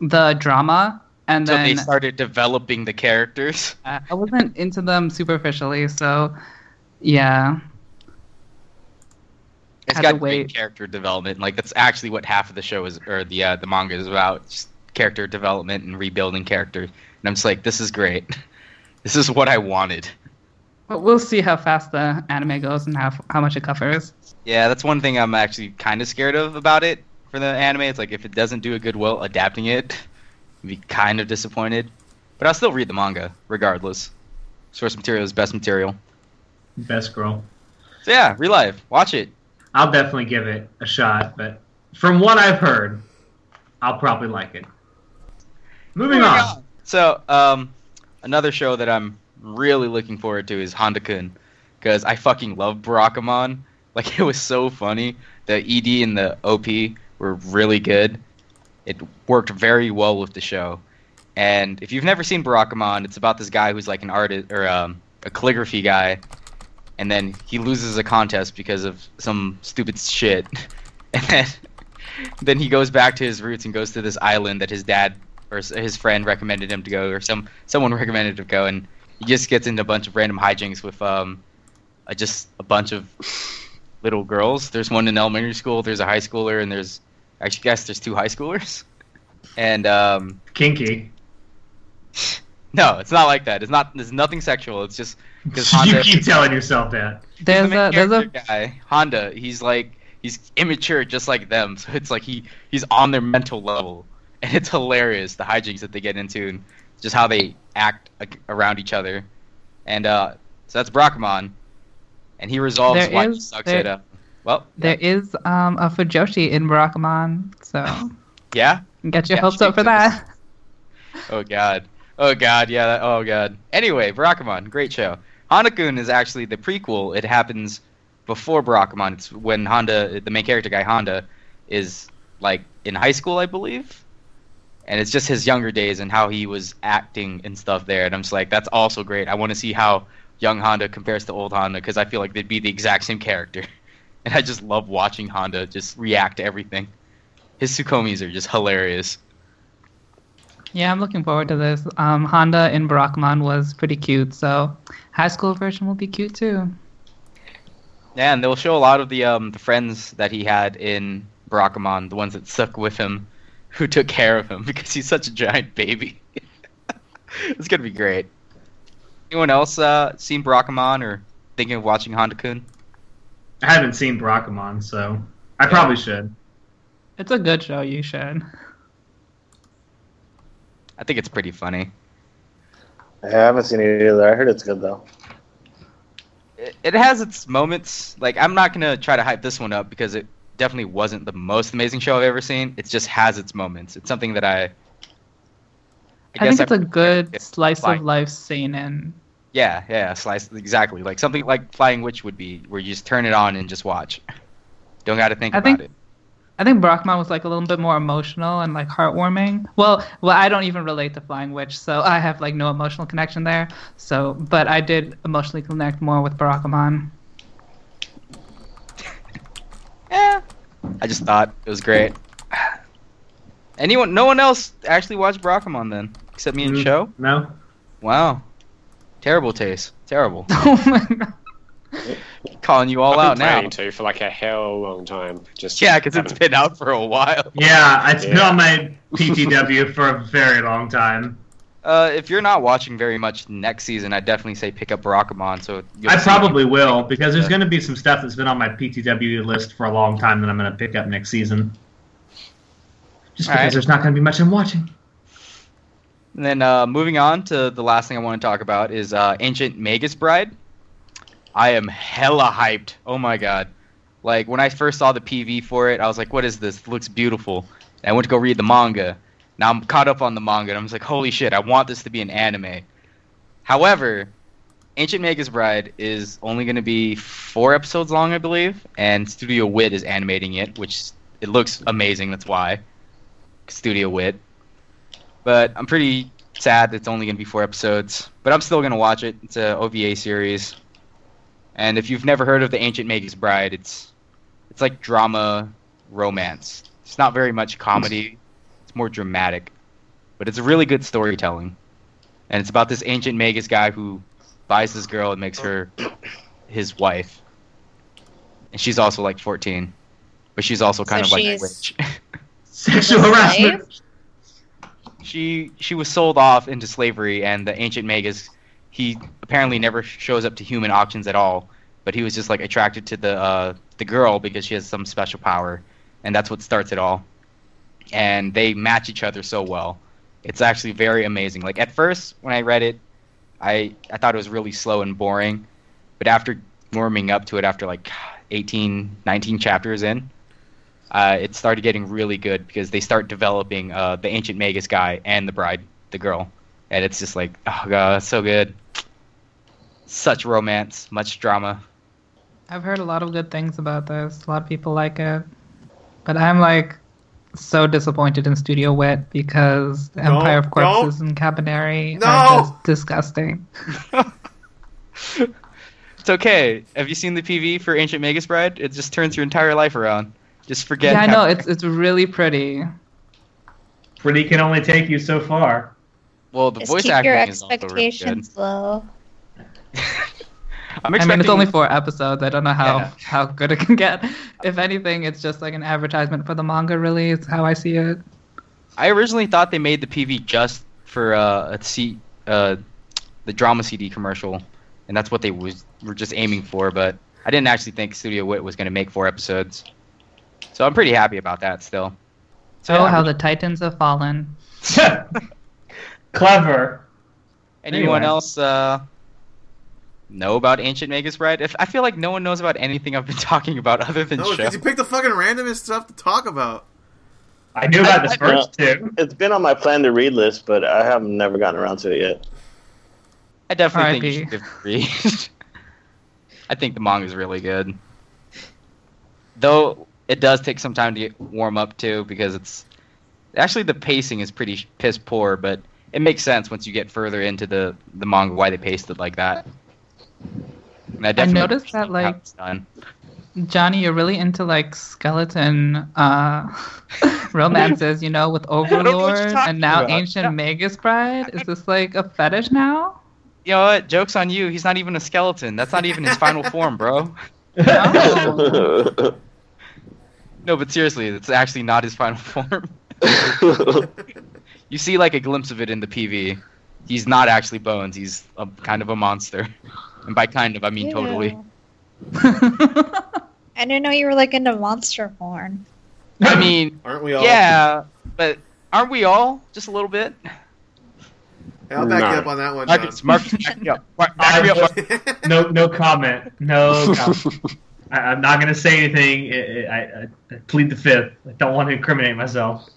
Speaker 3: the drama and
Speaker 5: Until
Speaker 3: then
Speaker 5: they started developing the characters.
Speaker 3: uh, I wasn't into them superficially, so yeah.
Speaker 5: It's
Speaker 3: Had to
Speaker 5: got great character development. Like that's actually what half of the show is, or the uh, the manga is about, just character development and rebuilding character. And I'm just like, this is great. This is what I wanted.
Speaker 3: But we'll see how fast the anime goes and how how much it covers.
Speaker 5: Yeah, that's one thing I'm actually kind of scared of about it for the anime. It's like if it doesn't do a good well adapting it, I'd be kind of disappointed. But I'll still read the manga regardless. Source material is best material.
Speaker 1: Best girl.
Speaker 5: So yeah, ReLIFE, watch it.
Speaker 1: I'll definitely give it a shot, but from what I've heard, I'll probably like it. Moving on.
Speaker 5: So, um, another show that I'm really looking forward to is Handa Kun, because I fucking love Barakamon. Like it was so funny. The ED and the OP were really good. It worked very well with the show. And if you've never seen Barakamon, it's about this guy who's like an artist or um, a calligraphy guy, and then he loses a contest because of some stupid shit, and then then he goes back to his roots and goes to this island that his dad or his friend recommended him to go, or some someone recommended him to go, and he just gets into a bunch of random hijinks with um, uh, just a bunch of little girls. There's one in elementary school. There's a high schooler, and there's actually guess there's two high schoolers, and um,
Speaker 1: Kinky.
Speaker 5: no, it's not like that. It's not. There's nothing sexual. It's just because
Speaker 1: you
Speaker 5: Handa.
Speaker 1: keep telling yourself that.
Speaker 3: There's
Speaker 5: the
Speaker 3: a there's a
Speaker 5: guy, Handa. He's like he's immature, just like them. So it's like he he's on their mental level, and it's hilarious the hijinks that they get into and just how they act around each other. And uh, so that's Brahman, and he resolves
Speaker 3: There
Speaker 5: why he sucks
Speaker 3: there-
Speaker 5: at. Uh, well,
Speaker 3: there is um a Fujoshi in Barakamon, so
Speaker 5: yeah.
Speaker 3: get your
Speaker 5: Yeah,
Speaker 3: hopes up for that.
Speaker 5: Oh god. Oh god. Yeah. That, oh god. Anyway, Barakamon, great show. Handa Kun is actually the prequel. It happens before Barakamon. It's when Handa, the main character guy Handa, is like in high school, I believe. And it's just his younger days and how he was acting and stuff there. And I'm just like, that's also great. I want to see how young Handa compares to old Handa because I feel like they'd be the exact same character. And I just love watching Handa just react to everything. His Tsukkomis are just hilarious.
Speaker 3: Yeah, I'm looking forward to this. Um, Handa in Barakamon was pretty cute, so high school version will be cute too.
Speaker 5: Yeah, and they'll show a lot of the um the friends that he had in Barakamon, the ones that stuck with him, who took care of him because he's such a giant baby. it's gonna be great. Anyone else uh seen Barakamon or thinking of watching Handa Kun?
Speaker 1: I haven't seen Barakamon, so I probably should.
Speaker 3: It's a good show. You should.
Speaker 5: I think it's pretty funny.
Speaker 4: I haven't seen it either. I heard it's good though.
Speaker 5: It, it has its moments. Like I'm not gonna try to hype this one up because it definitely wasn't the most amazing show I've ever seen. It just has its moments. It's something that I. I,
Speaker 3: I, think it's a good
Speaker 5: yeah,
Speaker 3: slice
Speaker 5: fine.
Speaker 3: of life seinen.
Speaker 5: Yeah, yeah, slice exactly like something like Flying Witch would be, where you just turn it on and just watch. Don't got to think
Speaker 3: I
Speaker 5: about
Speaker 3: think-
Speaker 5: it.
Speaker 3: I think Barakamon was like a little bit more emotional and like heartwarming. Well, well, I don't even relate to Flying Witch, so I have like no emotional connection there. So, but I did emotionally connect more with Barakamon.
Speaker 5: Yeah, I just thought it was great. Anyone? No one else actually watched Barakamon then, except me and
Speaker 1: Mm.
Speaker 5: Show.
Speaker 1: No?
Speaker 5: Wow, terrible taste. Terrible.
Speaker 3: oh my god.
Speaker 5: Calling you all out now.
Speaker 7: I've
Speaker 5: out
Speaker 7: been
Speaker 5: now.
Speaker 7: planning to for like a hell long time. Just
Speaker 5: Yeah, because it's
Speaker 7: haven't.
Speaker 5: been out for a while.
Speaker 1: Yeah, it's been on my PTW for a very long time.
Speaker 5: Uh, if you're not watching very much next season, I'd definitely say pick up Barakamon. So you'll
Speaker 1: I probably will because there's going to be some stuff that's been on my PTW list for a long time that I'm going to pick up next season. Just
Speaker 5: All
Speaker 1: because
Speaker 5: right.
Speaker 1: there's not going to be much I'm watching.
Speaker 5: And then uh, moving on to the last thing I want to talk about is uh, Ancient Magus Bride. I am hella hyped. Oh my god. Like when I first saw the PV for it, I was like, "What is this? It looks beautiful." And I went to go read the manga. Now I'm caught up on the manga, and I'm like, "Holy shit! I want this to be an anime." However, Ancient Magus Bride is only going to be four episodes long, I believe, and Studio Wit is animating it, which it looks amazing. That's why Studio Wit. But I'm pretty sad it's only going to be four episodes. But I'm still going to watch it. It's a OVA series. And if you've never heard of the Ancient Magus Bride, it's it's like drama romance. It's not very much comedy. It's more dramatic. but it's a really good storytelling, and it's about this ancient magus guy who buys this girl and makes her his wife, and she's also like 14, but she's also kind
Speaker 6: So
Speaker 5: of like a witch.
Speaker 1: Sexual harassment.
Speaker 5: she she was sold off into slavery, and the ancient magus he apparently never shows up to human auctions at all, but he was just like attracted to the uh, the girl because she has some special power, and that's what starts it all. And they match each other so well. It's actually very amazing. Like at first when I read it, I I thought it was really slow and boring, but after warming up to it after like 18, 19 chapters in, uh, it started getting really good because they start developing uh, the ancient magus guy and the bride, the girl, and it's just like, oh god, so good. Such romance, much drama.
Speaker 3: I've heard a lot of good things about this. A lot of people like it. But I'm like so disappointed in Studio Wit because the
Speaker 2: No,
Speaker 3: Empire of
Speaker 2: no.
Speaker 3: Corpses and Kabaneri
Speaker 2: No.
Speaker 3: are just disgusting.
Speaker 5: It's okay. Have you seen the PV for Ancient Magus Bride? It just turns your entire life around. Just forget.
Speaker 3: yeah, I know it's it's really pretty.
Speaker 1: Pretty can only take you so far.
Speaker 5: Well, the
Speaker 6: Just
Speaker 5: voice
Speaker 6: keep
Speaker 5: acting
Speaker 6: your
Speaker 5: is also really good.
Speaker 6: expectations low.
Speaker 5: I'm
Speaker 3: I
Speaker 5: expecting.
Speaker 3: mean, it's only four episodes. I don't know how,
Speaker 1: Yeah.
Speaker 3: how good it can get. If anything, it's just like an advertisement for the manga release. How I see it.
Speaker 5: I originally thought they made the PV just for uh, a C, uh, the drama CD commercial, and that's what they was were just aiming for. But I didn't actually think Studio Wit was going to make four episodes, so I'm pretty happy about that still. So
Speaker 3: oh,
Speaker 5: yeah,
Speaker 3: how the Titans have fallen.
Speaker 1: Clever.
Speaker 5: anyone
Speaker 1: anyway.
Speaker 5: else uh, know about Ancient Magus Bride? If I feel like no one knows about anything I've been talking about other than
Speaker 2: No,
Speaker 5: show.
Speaker 2: because you picked the fucking randomest stuff to talk about.
Speaker 1: I knew about
Speaker 5: I-
Speaker 1: the first two.
Speaker 4: It's been on my plan to read list, but I have never gotten around to it yet.
Speaker 5: I definitely think you should
Speaker 3: RIP.
Speaker 5: give it a read. I think the manga is really good. Though it does take some time to get warm up too, because it's actually the pacing is pretty piss poor, but it makes sense once you get further into the the manga why they paced it like that. And I, definitely
Speaker 3: noticed that, like. Johnny, you're really into like skeleton uh, romances, you know, with
Speaker 5: know
Speaker 3: Overlord
Speaker 5: talking
Speaker 3: and now
Speaker 5: about.
Speaker 3: Ancient
Speaker 5: Yeah.
Speaker 3: Magus Bride. Is this like a fetish now?
Speaker 5: You know what? Jokes on you. He's not even a skeleton. That's not even his final form, bro.
Speaker 3: No.
Speaker 5: No, but seriously, it's actually not his final form. You see like a glimpse of it in the PV. He's not actually Bones. He's a kind of a monster. And by kind of, I mean totally.
Speaker 6: I didn't know you were like into monster porn.
Speaker 5: I mean,
Speaker 2: Aren't we all?
Speaker 5: yeah, but aren't we all just a little bit?
Speaker 2: Hey, I'll back you up on that one, John.
Speaker 5: Marcus, Marcus, back me up. Mark- back me up. Mark-
Speaker 1: no, no comment. No. comment. I, I'm not going to say anything. I, I, I plead the fifth. I don't want to incriminate myself.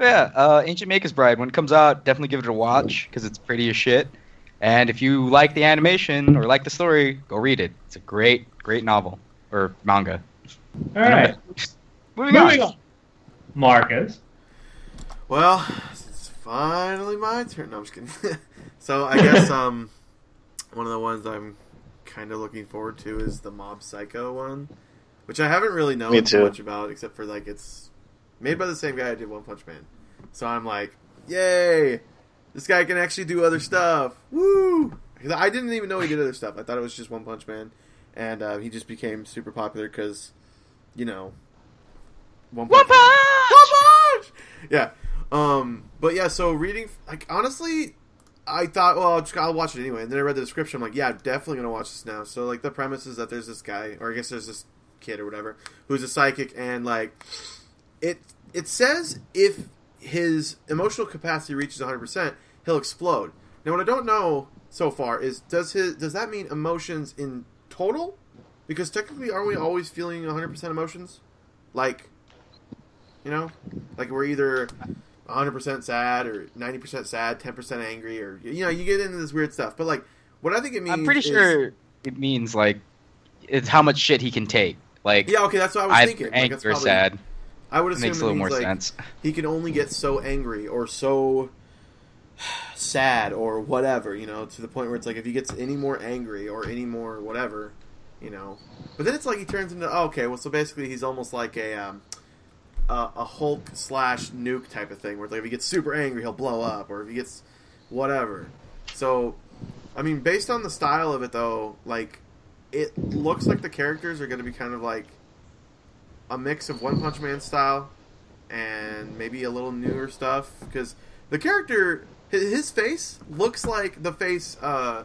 Speaker 5: Yeah, uh, Ancient Magus Bride. When it comes out, definitely give it a watch because it's pretty as shit. And if you like the animation or like the story, go read it. It's a great, great novel or manga.
Speaker 1: All right.
Speaker 5: Moving,
Speaker 1: Moving
Speaker 5: on.
Speaker 1: on. Marcus.
Speaker 2: Well, it's finally my turn. No, I'm just kidding. so I guess um, one of the ones I'm kind of looking forward to is the Mob Psycho one, which I haven't really known too
Speaker 4: too.
Speaker 2: much about, except for like it's made by the same guy who did One Punch Man. So I'm like, yay! This guy can actually do other stuff. Woo! I didn't even know he did other stuff. I thought it was just One Punch Man, and uh, he just became super popular because, you know, One
Speaker 5: One
Speaker 2: Punch. Man.
Speaker 5: Punch!
Speaker 2: One Punch! Yeah. Um, but yeah, so reading, like, honestly, I thought, well, I'll, just, I'll watch it anyway. And then I read the description. I'm like, yeah, I'm definitely going to watch this now. So, like, the premise is that there's this guy, or I guess there's this kid or whatever, who's a psychic, and, like, it it says if his emotional capacity reaches 100%, he'll explode. Now, what I don't know so far is does his does that mean emotions in total? Because technically, aren't we always feeling 100% emotions? Like, you know, like we're either 100% sad or 90% sad, 10% angry, or you know, you get into this weird stuff. But like, what I think it means,
Speaker 5: I'm pretty
Speaker 2: is-
Speaker 5: sure it means like it's how much shit he can take. Like
Speaker 2: Yeah, okay, that's what I was thinking. Like,
Speaker 5: angry or
Speaker 2: probably-
Speaker 5: sad.
Speaker 2: I would
Speaker 5: It
Speaker 2: assume
Speaker 5: makes a little more
Speaker 2: like,
Speaker 5: sense.
Speaker 2: he can only get so angry or so sad or whatever, you know, to the point where it's like if he gets any more angry or any more whatever, you know. But then it's like he turns into oh, okay, well, so basically he's almost like a um, a, a Hulk slash nuke type of thing, where like if he gets super angry, he'll blow up, or if he gets whatever. So, I mean, based on the style of it, though, like it looks like the characters are going to be kind of like a mix of One Punch Man style and maybe a little newer stuff because the character his, his face looks like the face uh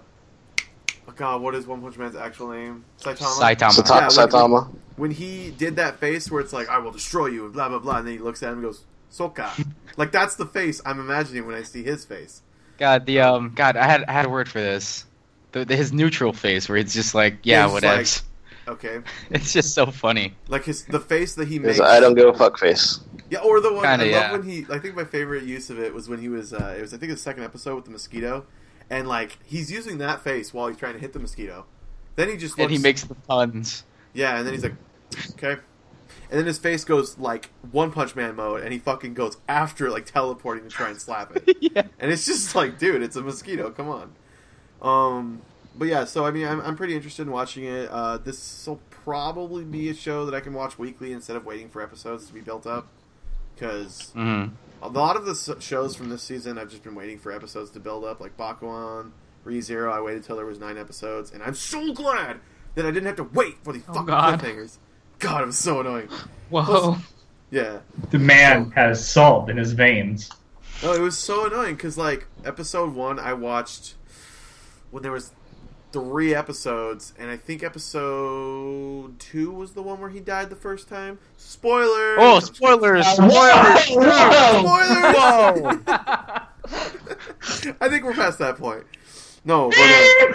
Speaker 2: oh god what is one punch man's actual name saitama
Speaker 5: Saitama.
Speaker 4: Sata-
Speaker 2: Yeah, when-
Speaker 4: Saitama.
Speaker 2: when he did that face where it's like i will destroy you blah blah blah and then he looks at him and goes soka like that's the face i'm imagining when i see his face
Speaker 5: God, the um, God, I had I had a word for this. The, the his neutral face, where it's just like, yeah,
Speaker 2: It's
Speaker 5: whatever.
Speaker 2: like- okay
Speaker 5: It's just so funny.
Speaker 2: like his the face that he makes
Speaker 4: I don't give a fuck face.
Speaker 2: Yeah, or the one
Speaker 5: Kinda,
Speaker 2: I
Speaker 5: yeah.
Speaker 2: love when he. I think my favorite use of it was when he was. Uh, it was I think the second episode with the mosquito, and like he's using that face while he's trying to hit the mosquito. Then he just looks,
Speaker 5: And he makes the puns.
Speaker 2: yeah, and then he's like, okay, and then his face goes like One Punch Man mode, and he fucking goes after it, like teleporting to try and slap it,
Speaker 5: yeah.
Speaker 2: and it's just like, dude, it's a mosquito. Come on. Um, but yeah, so I mean, I'm, I'm pretty interested in watching it. Uh, this will probably be a show that I can watch weekly instead of waiting for episodes to be built up, because
Speaker 5: hmm
Speaker 2: a lot of the shows from this season, I've just been waiting for episodes to build up, like Bakuon, ReZero. I waited till there was nine episodes, and I'm so glad that I didn't have to wait for the
Speaker 3: Oh,
Speaker 2: fucking
Speaker 3: God.
Speaker 2: cliffhangers. God, it was so annoying.
Speaker 3: Whoa.
Speaker 2: Yeah,
Speaker 1: The man has salt in his veins.
Speaker 2: no, it was so annoying because like episode one, I watched when there was three episodes, and I think episode two was the one where he died the first time. Spoilers!
Speaker 5: Oh, spoilers!
Speaker 1: Whoa!
Speaker 2: Spoilers! I think we're past that point. No, but uh,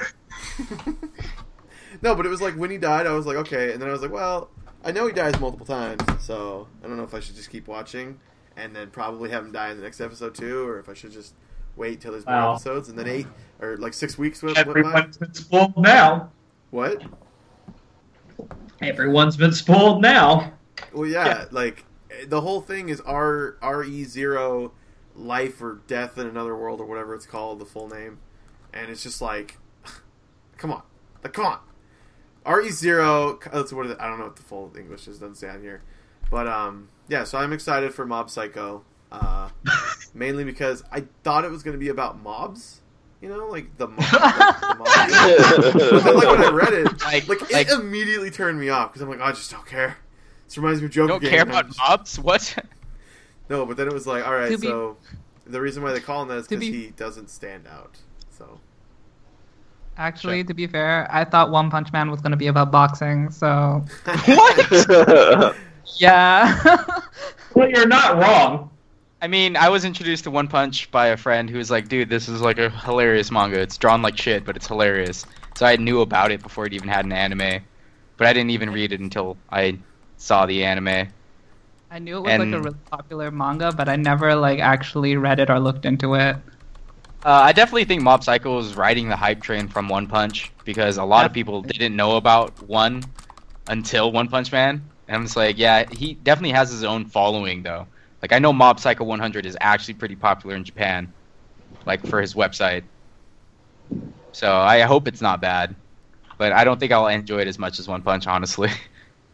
Speaker 2: no, but it was like when he died, I was like, okay, and then I was like, well, I know he dies multiple times, so I don't know if I should just keep watching and then probably have him die in the next episode too, or if I should just wait till there's more
Speaker 1: Wow.
Speaker 2: episodes and then eight or like six weeks went.
Speaker 1: Everyone's been spoiled now.
Speaker 2: What?
Speaker 1: Everyone's been spoiled now.
Speaker 2: Well, yeah,
Speaker 1: Yeah.
Speaker 2: like the whole thing is R R E zero life or death in another world or whatever it's called, the full name, and it's just like, come on, like come on, R E zero. Let's what it? I don't know what the full English is. Doesn't say on here, but um, yeah. So I'm excited for Mob Psycho, uh, mainly because I thought it was going to be about mobs. You know, like the mob. Like, the mob. But then, like when I read it,
Speaker 5: Like-
Speaker 2: like,
Speaker 5: like-
Speaker 2: it immediately turned me off because I'm like, I just don't care. This reminds me of Joker.
Speaker 5: Don't
Speaker 2: Game,
Speaker 5: care about
Speaker 2: just-
Speaker 5: mobs? What?
Speaker 2: No, but then it was like, all right,
Speaker 3: To be-
Speaker 2: so the reason why they call him that is because
Speaker 3: be-
Speaker 2: he doesn't stand out. So
Speaker 3: Actually,
Speaker 5: Sure.
Speaker 3: to be fair, I thought One Punch Man was going to be about boxing, so
Speaker 5: What?
Speaker 3: yeah.
Speaker 1: Well, you're not wrong.
Speaker 5: I mean, I was introduced to One Punch by a friend who was like, "Dude, this is like a hilarious manga. It's drawn like shit, but it's hilarious." So I knew about it before it even had an anime, but I didn't even read it until I saw the anime.
Speaker 3: I knew it was like a really popular manga, but I never like actually read it or looked into it.
Speaker 5: Uh, I definitely think Mob Psycho is riding the hype train from One Punch because a lot of people didn't know about one until One Punch Man. And I'm just like, yeah, he definitely has his own following though. Like I know Mob Psycho 100 is actually pretty popular in Japan, like for his website. So I hope it's not bad, but I don't think I'll enjoy it as much as One Punch, honestly.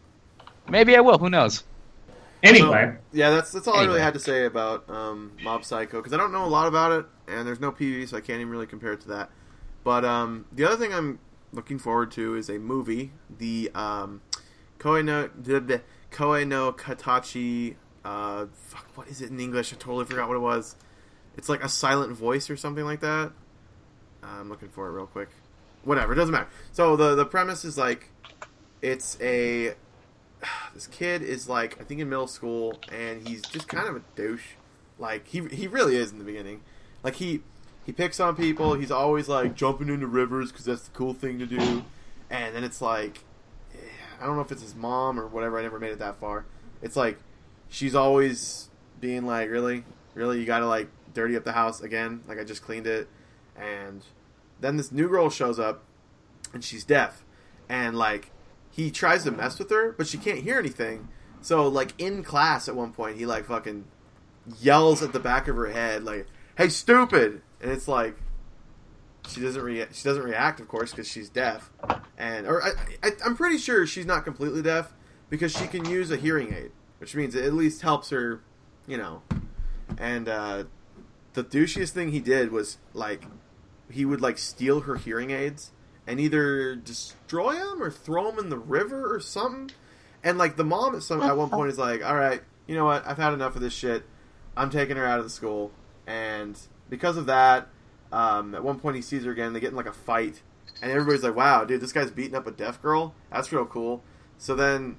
Speaker 5: Maybe I will. Who knows?
Speaker 1: Anyway,
Speaker 2: yeah, that's that's all I really had to say about um, Mob Psycho because I don't know a lot about it, and there's no PV, so I can't even really compare it to that. But um, the other thing I'm looking forward to is a movie, the um, Koe no the, the Koe no Katachi. Uh, fuck, what is it in English? I totally forgot what it was. It's like a silent voice or something like that. I'm looking for it real quick. Whatever, it doesn't matter. So the the premise is like, it's a this kid is like I think in middle school and he's just kind of a douche. Like he he really is in the beginning. Like he he picks on people. He's always like jumping into rivers because that's the cool thing to do. And then it's like I don't know if it's his mom or whatever. I never made it that far. It's like she's always being like, really, really, you got to like dirty up the house again. Like I just cleaned it. And then this new girl shows up and she's deaf. And like he tries to mess with her, but she can't hear anything. So like in class at one point, he like fucking yells at the back of her head like, "Hey, stupid!" And it's like she doesn't rea- she doesn't react, of course, because she's deaf, and or I, I I'm pretty sure she's not completely deaf because she can use a hearing aid. Which means it at least helps her, you know. And uh, the douchiest thing he did was like he would like steal her hearing aids and either destroy them or throw them in the river or something. And like the mom at some at one point is like, "All right, you know what? I've had enough of this shit. I'm taking her out of the school." And because of that, um, at one point he sees her again. They get in like a fight, and everybody's like, "Wow, dude, this guy's beating up a deaf girl. That's real cool." So then,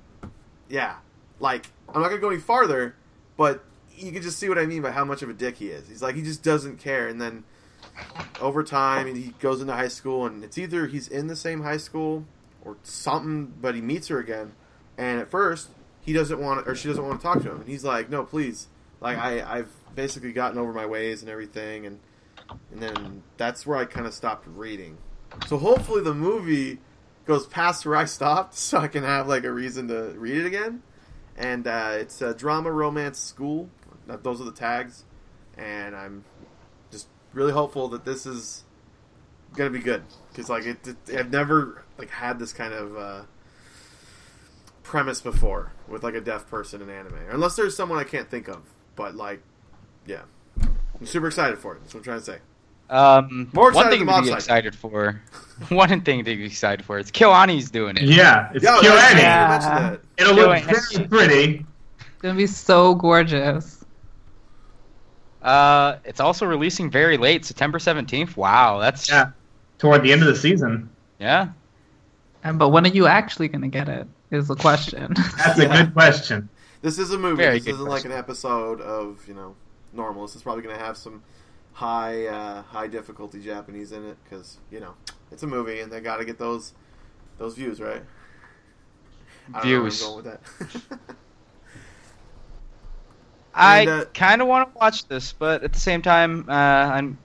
Speaker 2: yeah, like I'm not gonna go any farther, but you can just see what I mean by how much of a dick he is. He's like he just doesn't care, and then over time he goes into high school, and it's either he's in the same high school or something, but he meets her again, and at first he doesn't want or she doesn't want to talk to him, and he's like, "No, please." Like I, I've basically gotten over my ways and everything, and and then that's where I kind of stopped reading. So hopefully the movie goes past where I stopped, so I can have like a reason to read it again. And uh, it's a drama, romance, school. Those are the tags, and I'm just really hopeful that this is gonna be good because like it, it, I've never like had this kind of uh, premise before with like a deaf person in anime, unless there's someone I can't think of. But like, yeah, I'm super excited for it. That's what I'm trying to say.
Speaker 5: Um,
Speaker 2: More
Speaker 5: one thing
Speaker 2: than
Speaker 5: to be
Speaker 2: Psycho.
Speaker 5: excited for. one thing to be excited for. It's Kyoani's doing it.
Speaker 1: Yeah, it's
Speaker 2: Yeah,
Speaker 1: Kyoani.
Speaker 3: Yeah.
Speaker 2: you mentioned that.
Speaker 1: It'll look
Speaker 3: Kyoani.
Speaker 1: very pretty.
Speaker 3: It's gonna be so gorgeous.
Speaker 5: Uh, it's also releasing very late, September seventeenth. Wow, that's
Speaker 1: Yeah, toward the end of the season.
Speaker 5: yeah.
Speaker 3: And but when are you actually gonna get it? Is the question.
Speaker 1: That's a good question.
Speaker 2: This is a movie.
Speaker 5: Very
Speaker 2: this isn't like an episode of you know normal. This is probably going to have some high uh, high difficulty Japanese in it because you know it's a movie and they got to get those those views right. I don't know where I'm
Speaker 5: Views.
Speaker 2: going with that.
Speaker 5: I
Speaker 2: uh,
Speaker 5: kind of want to watch this, but at the same time, uh, I'm.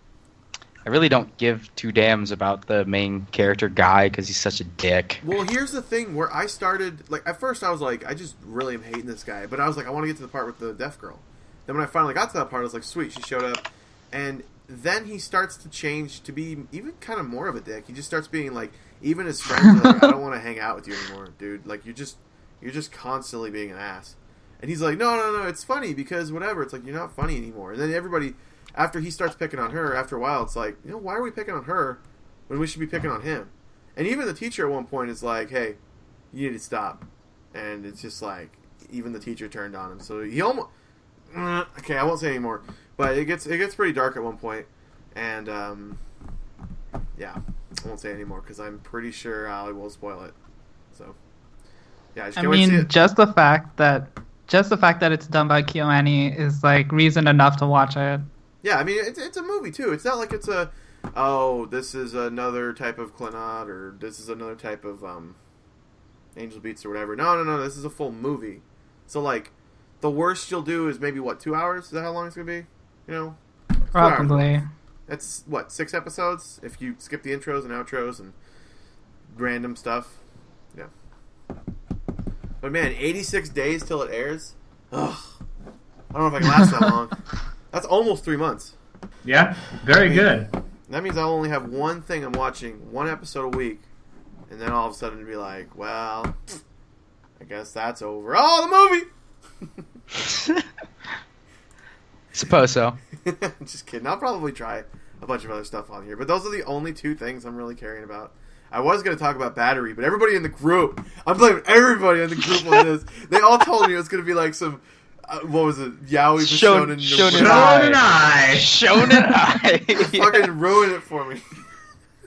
Speaker 5: I really don't give two dams about the main character guy because he's such a dick.
Speaker 2: well, here's the thing where I started. Like at first, I was like, I just really am hating this guy, but I was like, I want to get to the part with the deaf girl. Then when I finally got to that part, I was like, sweet, she showed up, and then he starts to change to be even kind of more of a dick. He just starts being like, even his friends are like, I don't want to hang out with you anymore, dude. Like you're just you're just constantly being an ass. And he's like, no, no, no, it's funny because whatever. It's like you're not funny anymore. And then everybody, after he starts picking on her, after a while, it's like, you know, why are we picking on her when we should be picking on him? And even the teacher at one point is like, hey, you need to stop. And it's just like, even the teacher turned on him. So he almost, mm, okay, I won't say anymore. But it gets it gets pretty dark at one point, and um, yeah, I won't say anymore because I'm pretty sure I will spoil it. So yeah, I just
Speaker 3: I
Speaker 2: can't wait to see
Speaker 3: mean, just the fact that just the fact that it's done by KyoAni is like reason enough to watch it.
Speaker 2: Yeah, I mean it's, it's a movie too. It's not like it's a oh this is another type of Clannad or this is another type of um, Angel Beats or whatever. No, no, no. This is a full movie. So like the worst you'll do is maybe what two hours? Is that how long it's gonna be? You know,
Speaker 3: Probably.
Speaker 2: That's what six episodes if you skip the intros and outros and random stuff. Yeah. But man, eighty six days till it airs. Ugh. I don't know if I can last that long. That's almost three months.
Speaker 1: Yeah, very good.
Speaker 2: That means I'll only have one thing I'm watching, one episode a week, and then all of a sudden it'd be like, well, I guess that's over. Oh, the movie.
Speaker 5: Suppose so.
Speaker 2: Just kidding. I'll probably try a bunch of other stuff on here, but those are the only two things I'm really caring about. I was going to talk about battery, but everybody in the group, I'm blaming everybody in the group on this. They all told me it was going to be like some, uh, what was it, Yaoi
Speaker 5: Shon-
Speaker 2: Shonen.
Speaker 5: Shonen
Speaker 1: Sean
Speaker 5: Ai.
Speaker 1: and I.
Speaker 5: Shonen Ai.
Speaker 2: Fucking ruined it for me.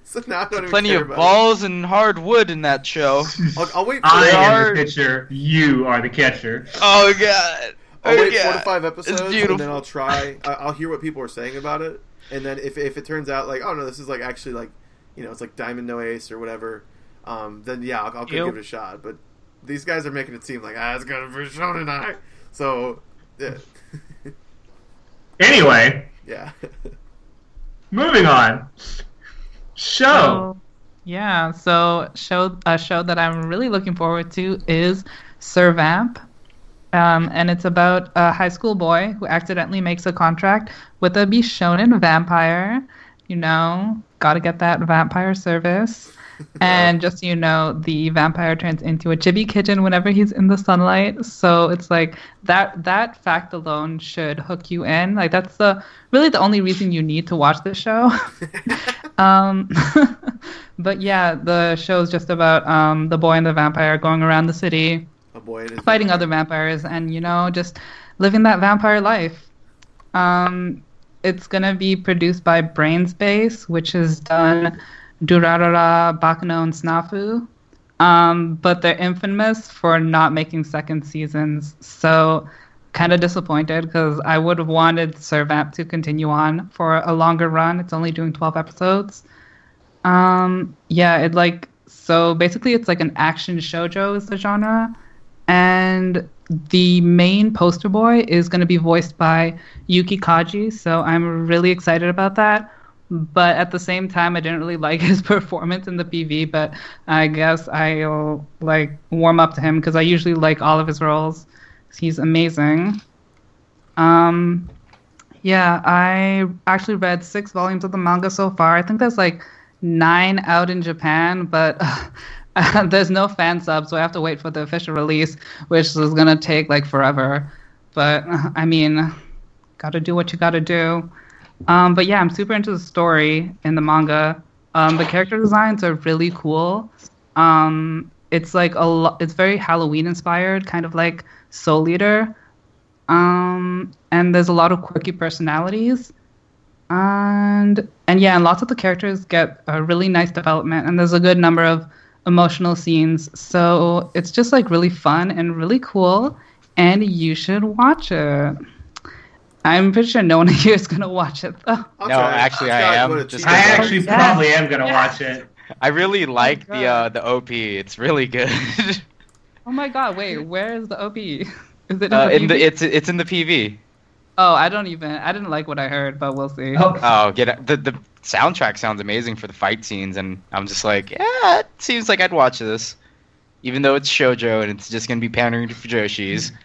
Speaker 2: so now I don't even
Speaker 5: Plenty
Speaker 2: care
Speaker 5: of
Speaker 2: about
Speaker 5: balls and hard wood in that show.
Speaker 2: It. I'll, I'll wait for
Speaker 1: I am the pitcher. You are the catcher.
Speaker 5: Oh god.
Speaker 2: I'll
Speaker 5: Oh,
Speaker 2: wait four to five episodes, and
Speaker 5: beautiful.
Speaker 2: then I'll try. I- I'll hear what people are saying about it, and then if if it turns out like, oh no, this is like actually like, you know, it's like Diamond No Ace or whatever, um, then yeah, I'll, I'll give it a shot. But these guys are making it seem like ah, it's gonna be Shonen Ai. So yeah,
Speaker 1: Anyway,
Speaker 2: yeah.
Speaker 1: moving on. Show.
Speaker 3: So, yeah, so show a show that I'm really looking forward to is Servamp. Um, and it's about a high school boy who accidentally makes a contract with a Bishonen vampire. you know, gotta get that vampire service. And just so you know, the vampire turns into a chibi kitten whenever he's in the sunlight. So it's like that that fact alone should hook you in. Like that's the really the only reason you need to watch this show. um, but yeah, the show is just about um, the boy and the vampire going around the city Fighting other vampires and you know just living that vampire life. Um it's gonna be produced by Brain's Base which has done durarara Baccano and snafu. Um but they're infamous for not making second seasons. So kind of disappointed because i would have wanted servamp to continue on for a longer run. It's only doing 12 episodes. Um yeah it like so basically it's like an action shojo is the genre and the main poster boy is going to be voiced by Yuki Kaji, so I'm really excited about that. But at the same time, I didn't really like his performance in the PV, but I guess I'll like warm up to him because I usually like all of his roles. He's amazing. Um, yeah, I actually read six volumes of the manga so far. I think there's like nine out in Japan, but there's no fan sub, so I have to wait for the official release, which is gonna take like forever. But I mean, gotta do what you gotta do. Um, but yeah, I'm super into the story in the manga. Um, the character designs are really cool. Um, it's like a lo- it's very Halloween inspired, kind of like Soul Eater. Um, and there's a lot of quirky personalities. And and yeah, and lots of the characters get a really nice development, and there's a good number of emotional scenes. So it's just like really fun and really cool, and you should watch it. I'm pretty sure no one here is gonna watch it though.
Speaker 2: I'll
Speaker 5: No,
Speaker 2: try
Speaker 5: actually,
Speaker 2: I'll
Speaker 5: I am.
Speaker 2: What a
Speaker 5: Just.
Speaker 1: I actually
Speaker 3: Yeah.
Speaker 1: probably am gonna
Speaker 3: Yeah.
Speaker 1: watch it.
Speaker 5: I really like the uh, the OP. It's really good.
Speaker 3: Oh my god, wait, where is the OP? Is it in,
Speaker 5: uh,
Speaker 3: the,
Speaker 5: in the
Speaker 3: PV?
Speaker 5: it's it's in the PV.
Speaker 3: Oh, I don't even. I didn't like what I heard, but we'll see.
Speaker 1: Oh,
Speaker 5: Oh, get it. the the soundtrack sounds amazing for the fight scenes, and I'm just like, yeah, it seems like I'd watch this, even though it's shojo and it's just gonna be pandering to fujoshis.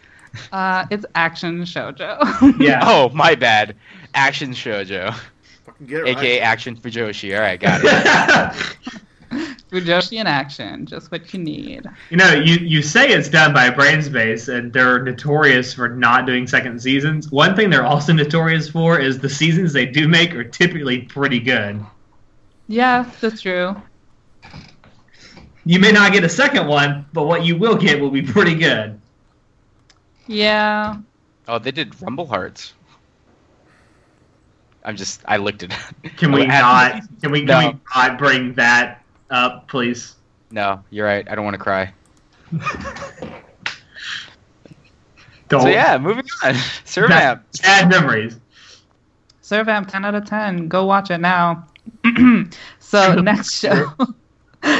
Speaker 3: Uh, it's action shojo.
Speaker 1: yeah.
Speaker 5: Oh, my bad. Action shojo,
Speaker 2: Fucking get it
Speaker 5: aka
Speaker 2: right.
Speaker 5: action fujoshi. All right, got it.
Speaker 3: Fujoshi in action, just what you need.
Speaker 1: you know, you, you say it's done by Brain's Base, and they're notorious for not doing second seasons. One thing they're also notorious for is the seasons they do make are typically pretty good.
Speaker 3: Yeah, that's true.
Speaker 1: You may not get a second one, but what you will get will be pretty good.
Speaker 3: Yeah.
Speaker 5: Oh, they did Rumble Hearts. I'm just I looked at.
Speaker 1: Can we not? Can we, can
Speaker 5: No.
Speaker 1: we not bring that up, please?
Speaker 5: No, you're right. I don't want to cry.
Speaker 1: Don't.
Speaker 5: So yeah, moving on. Servamp.
Speaker 1: Bad memories.
Speaker 3: Servamp 10 out of 10. Go watch it now. so next show.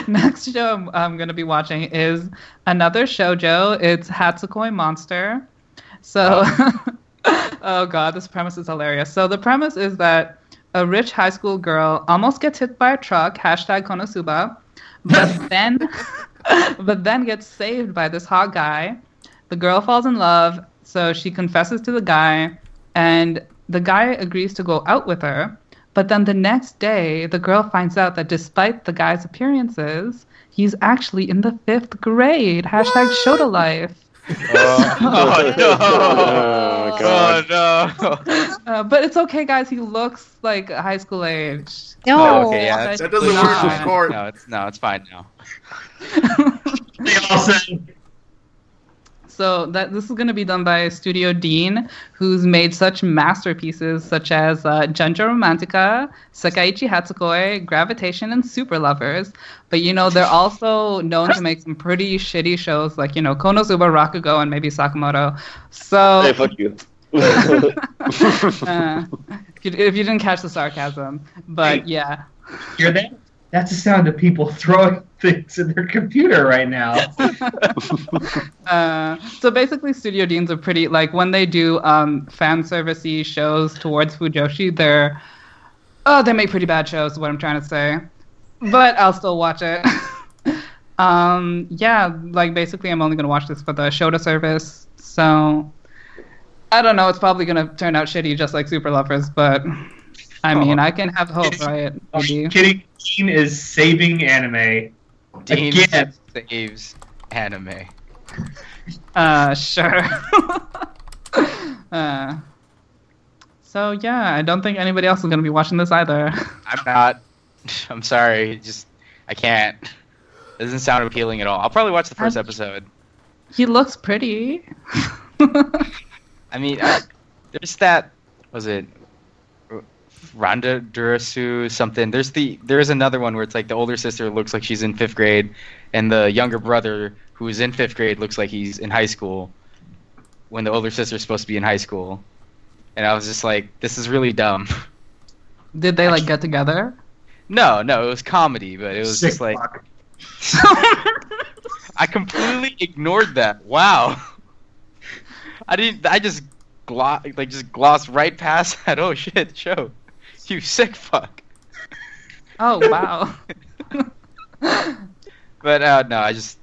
Speaker 3: next show I'm, I'm going to be watching is another shojo. It's Hatsukoi Monster. So, oh god, this premise is hilarious. So the premise is that a rich high school girl almost gets hit by a truck. Hashtag Konosuba. But then, but then gets saved by this hot guy. The girl falls in love, so she confesses to the guy, and the guy agrees to go out with her. But then the next day, the girl finds out that despite the guy's appearances, he's actually in the fifth grade. Hashtag Shota life.
Speaker 5: Oh, oh no!
Speaker 7: Oh, God.
Speaker 5: Oh no!
Speaker 3: Uh, but it's okay, guys. He looks like high school age.
Speaker 6: No.
Speaker 5: Oh, okay, yeah,
Speaker 2: That doesn't work in court.
Speaker 5: No, it's no, it's fine now.
Speaker 1: They all said,
Speaker 3: So that this is going to be done by Studio Dean, who's made such masterpieces such as uh, Junjo Romantica, Sekaiichi Hatsukoi, Gravitation, and Super Lovers. But you know they're also known to make some pretty shitty shows like you know Konosuba, Rakugo, and maybe Sakamoto. So
Speaker 4: Hey, fuck you.
Speaker 3: uh, if, you, didn't catch the sarcasm, but yeah.
Speaker 1: "Hear that? That's the sound of people throwing things in their computer right now."
Speaker 3: Uh, so basically, Studio Deans are pretty like when they do um, fan servicey shows towards Fujoshi, they're oh they make pretty bad shows. Is what I'm trying to say, but I'll still watch it. um, yeah, like basically, I'm only gonna watch this for the Shota service. So I don't know. It's probably gonna turn out shitty, just like Super Lovers, but I mean, I can have hope, right? Maybe.
Speaker 1: Kidding. Dean is saving anime.
Speaker 5: Dean
Speaker 1: Again.
Speaker 5: saves anime.
Speaker 3: Uh, sure. uh, so yeah, I don't think anybody else is gonna be watching this either.
Speaker 5: I'm not. I'm sorry. Just I can't. It doesn't sound appealing at all. I'll probably watch the 1st
Speaker 3: I'm-
Speaker 5: episode.
Speaker 3: he looks pretty.
Speaker 5: I mean, I, there's that. Was it Rhonda Durasu something? There's the there's another one where it's like the older sister looks like she's in fifth grade, and the younger brother who is in fifth grade looks like he's in high school. When the older sister's supposed to be in high school, and I was just like, this is really dumb.
Speaker 3: Did they like get together?
Speaker 5: No, no, it was comedy, but it was
Speaker 1: Sick
Speaker 5: just like
Speaker 1: fuck.
Speaker 5: I completely ignored that. Wow. I didn't. I just glo- like just glossed right past that. Oh shit, show. You sick fuck.
Speaker 3: Oh wow.
Speaker 5: But uh, no, I just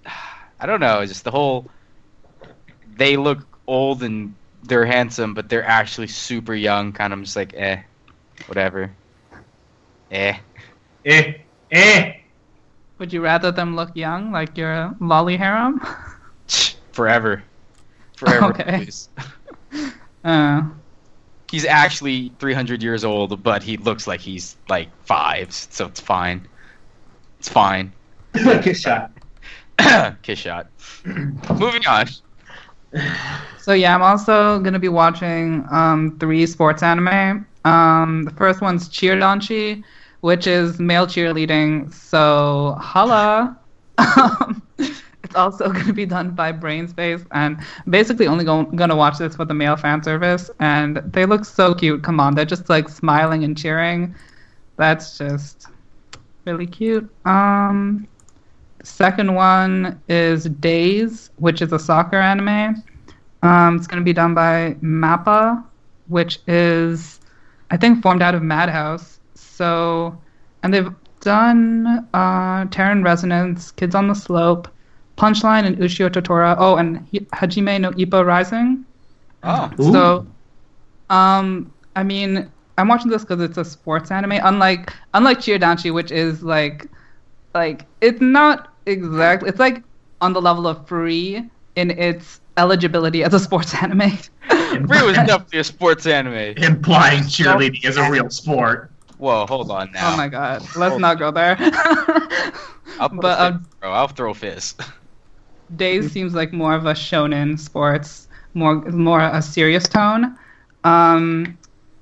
Speaker 5: I don't know. Just the whole they look old and they're handsome, but they're actually super young. Kind of just like eh, whatever. Eh.
Speaker 1: Eh. Eh.
Speaker 3: Would you rather them look young, like your loli harem?
Speaker 5: Forever. Forever.
Speaker 3: Okay.
Speaker 5: please.
Speaker 3: Uh,
Speaker 5: He's actually 300 years old, but he looks like he's like five, so it's fine. It's fine.
Speaker 1: Good shot.
Speaker 5: Kiss shot. Moving on.
Speaker 3: so yeah, I'm also gonna be watching um, three sports anime. Um, the first one's Cheer Cheerdanchi, which is male cheerleading. So holla. It's also going to be done by Brain's Base, and basically only go- going to watch this for the male fan service. And they look so cute. Come on, they're just like smiling and cheering. That's just really cute. Um, second one is Days, which is a soccer anime. Um, it's going to be done by Mappa, which is, I think, formed out of Madhouse. So, and they've done uh, Terror in Resonance, Kids on the Slope, Punchline, and Ushio to Tora. Oh, and Hajime no Ippo Rising.
Speaker 5: Oh.
Speaker 1: Ooh.
Speaker 3: So, um, I mean, I'm watching this because it's a sports anime. Unlike unlike Cheer Danshi, which is like, like it's not exactly. It's like on the level of free in its eligibility as a sports anime.
Speaker 5: Free was definitely a sports anime.
Speaker 1: Implying cheerleading is a real sport.
Speaker 5: Whoa, hold on now.
Speaker 3: Oh my god, let's not go there.
Speaker 5: I'll put
Speaker 3: but
Speaker 5: a
Speaker 3: um,
Speaker 5: fist, bro. I'll throw a fist.
Speaker 3: Days seems like more of a shonen sports, more more a serious tone. Um,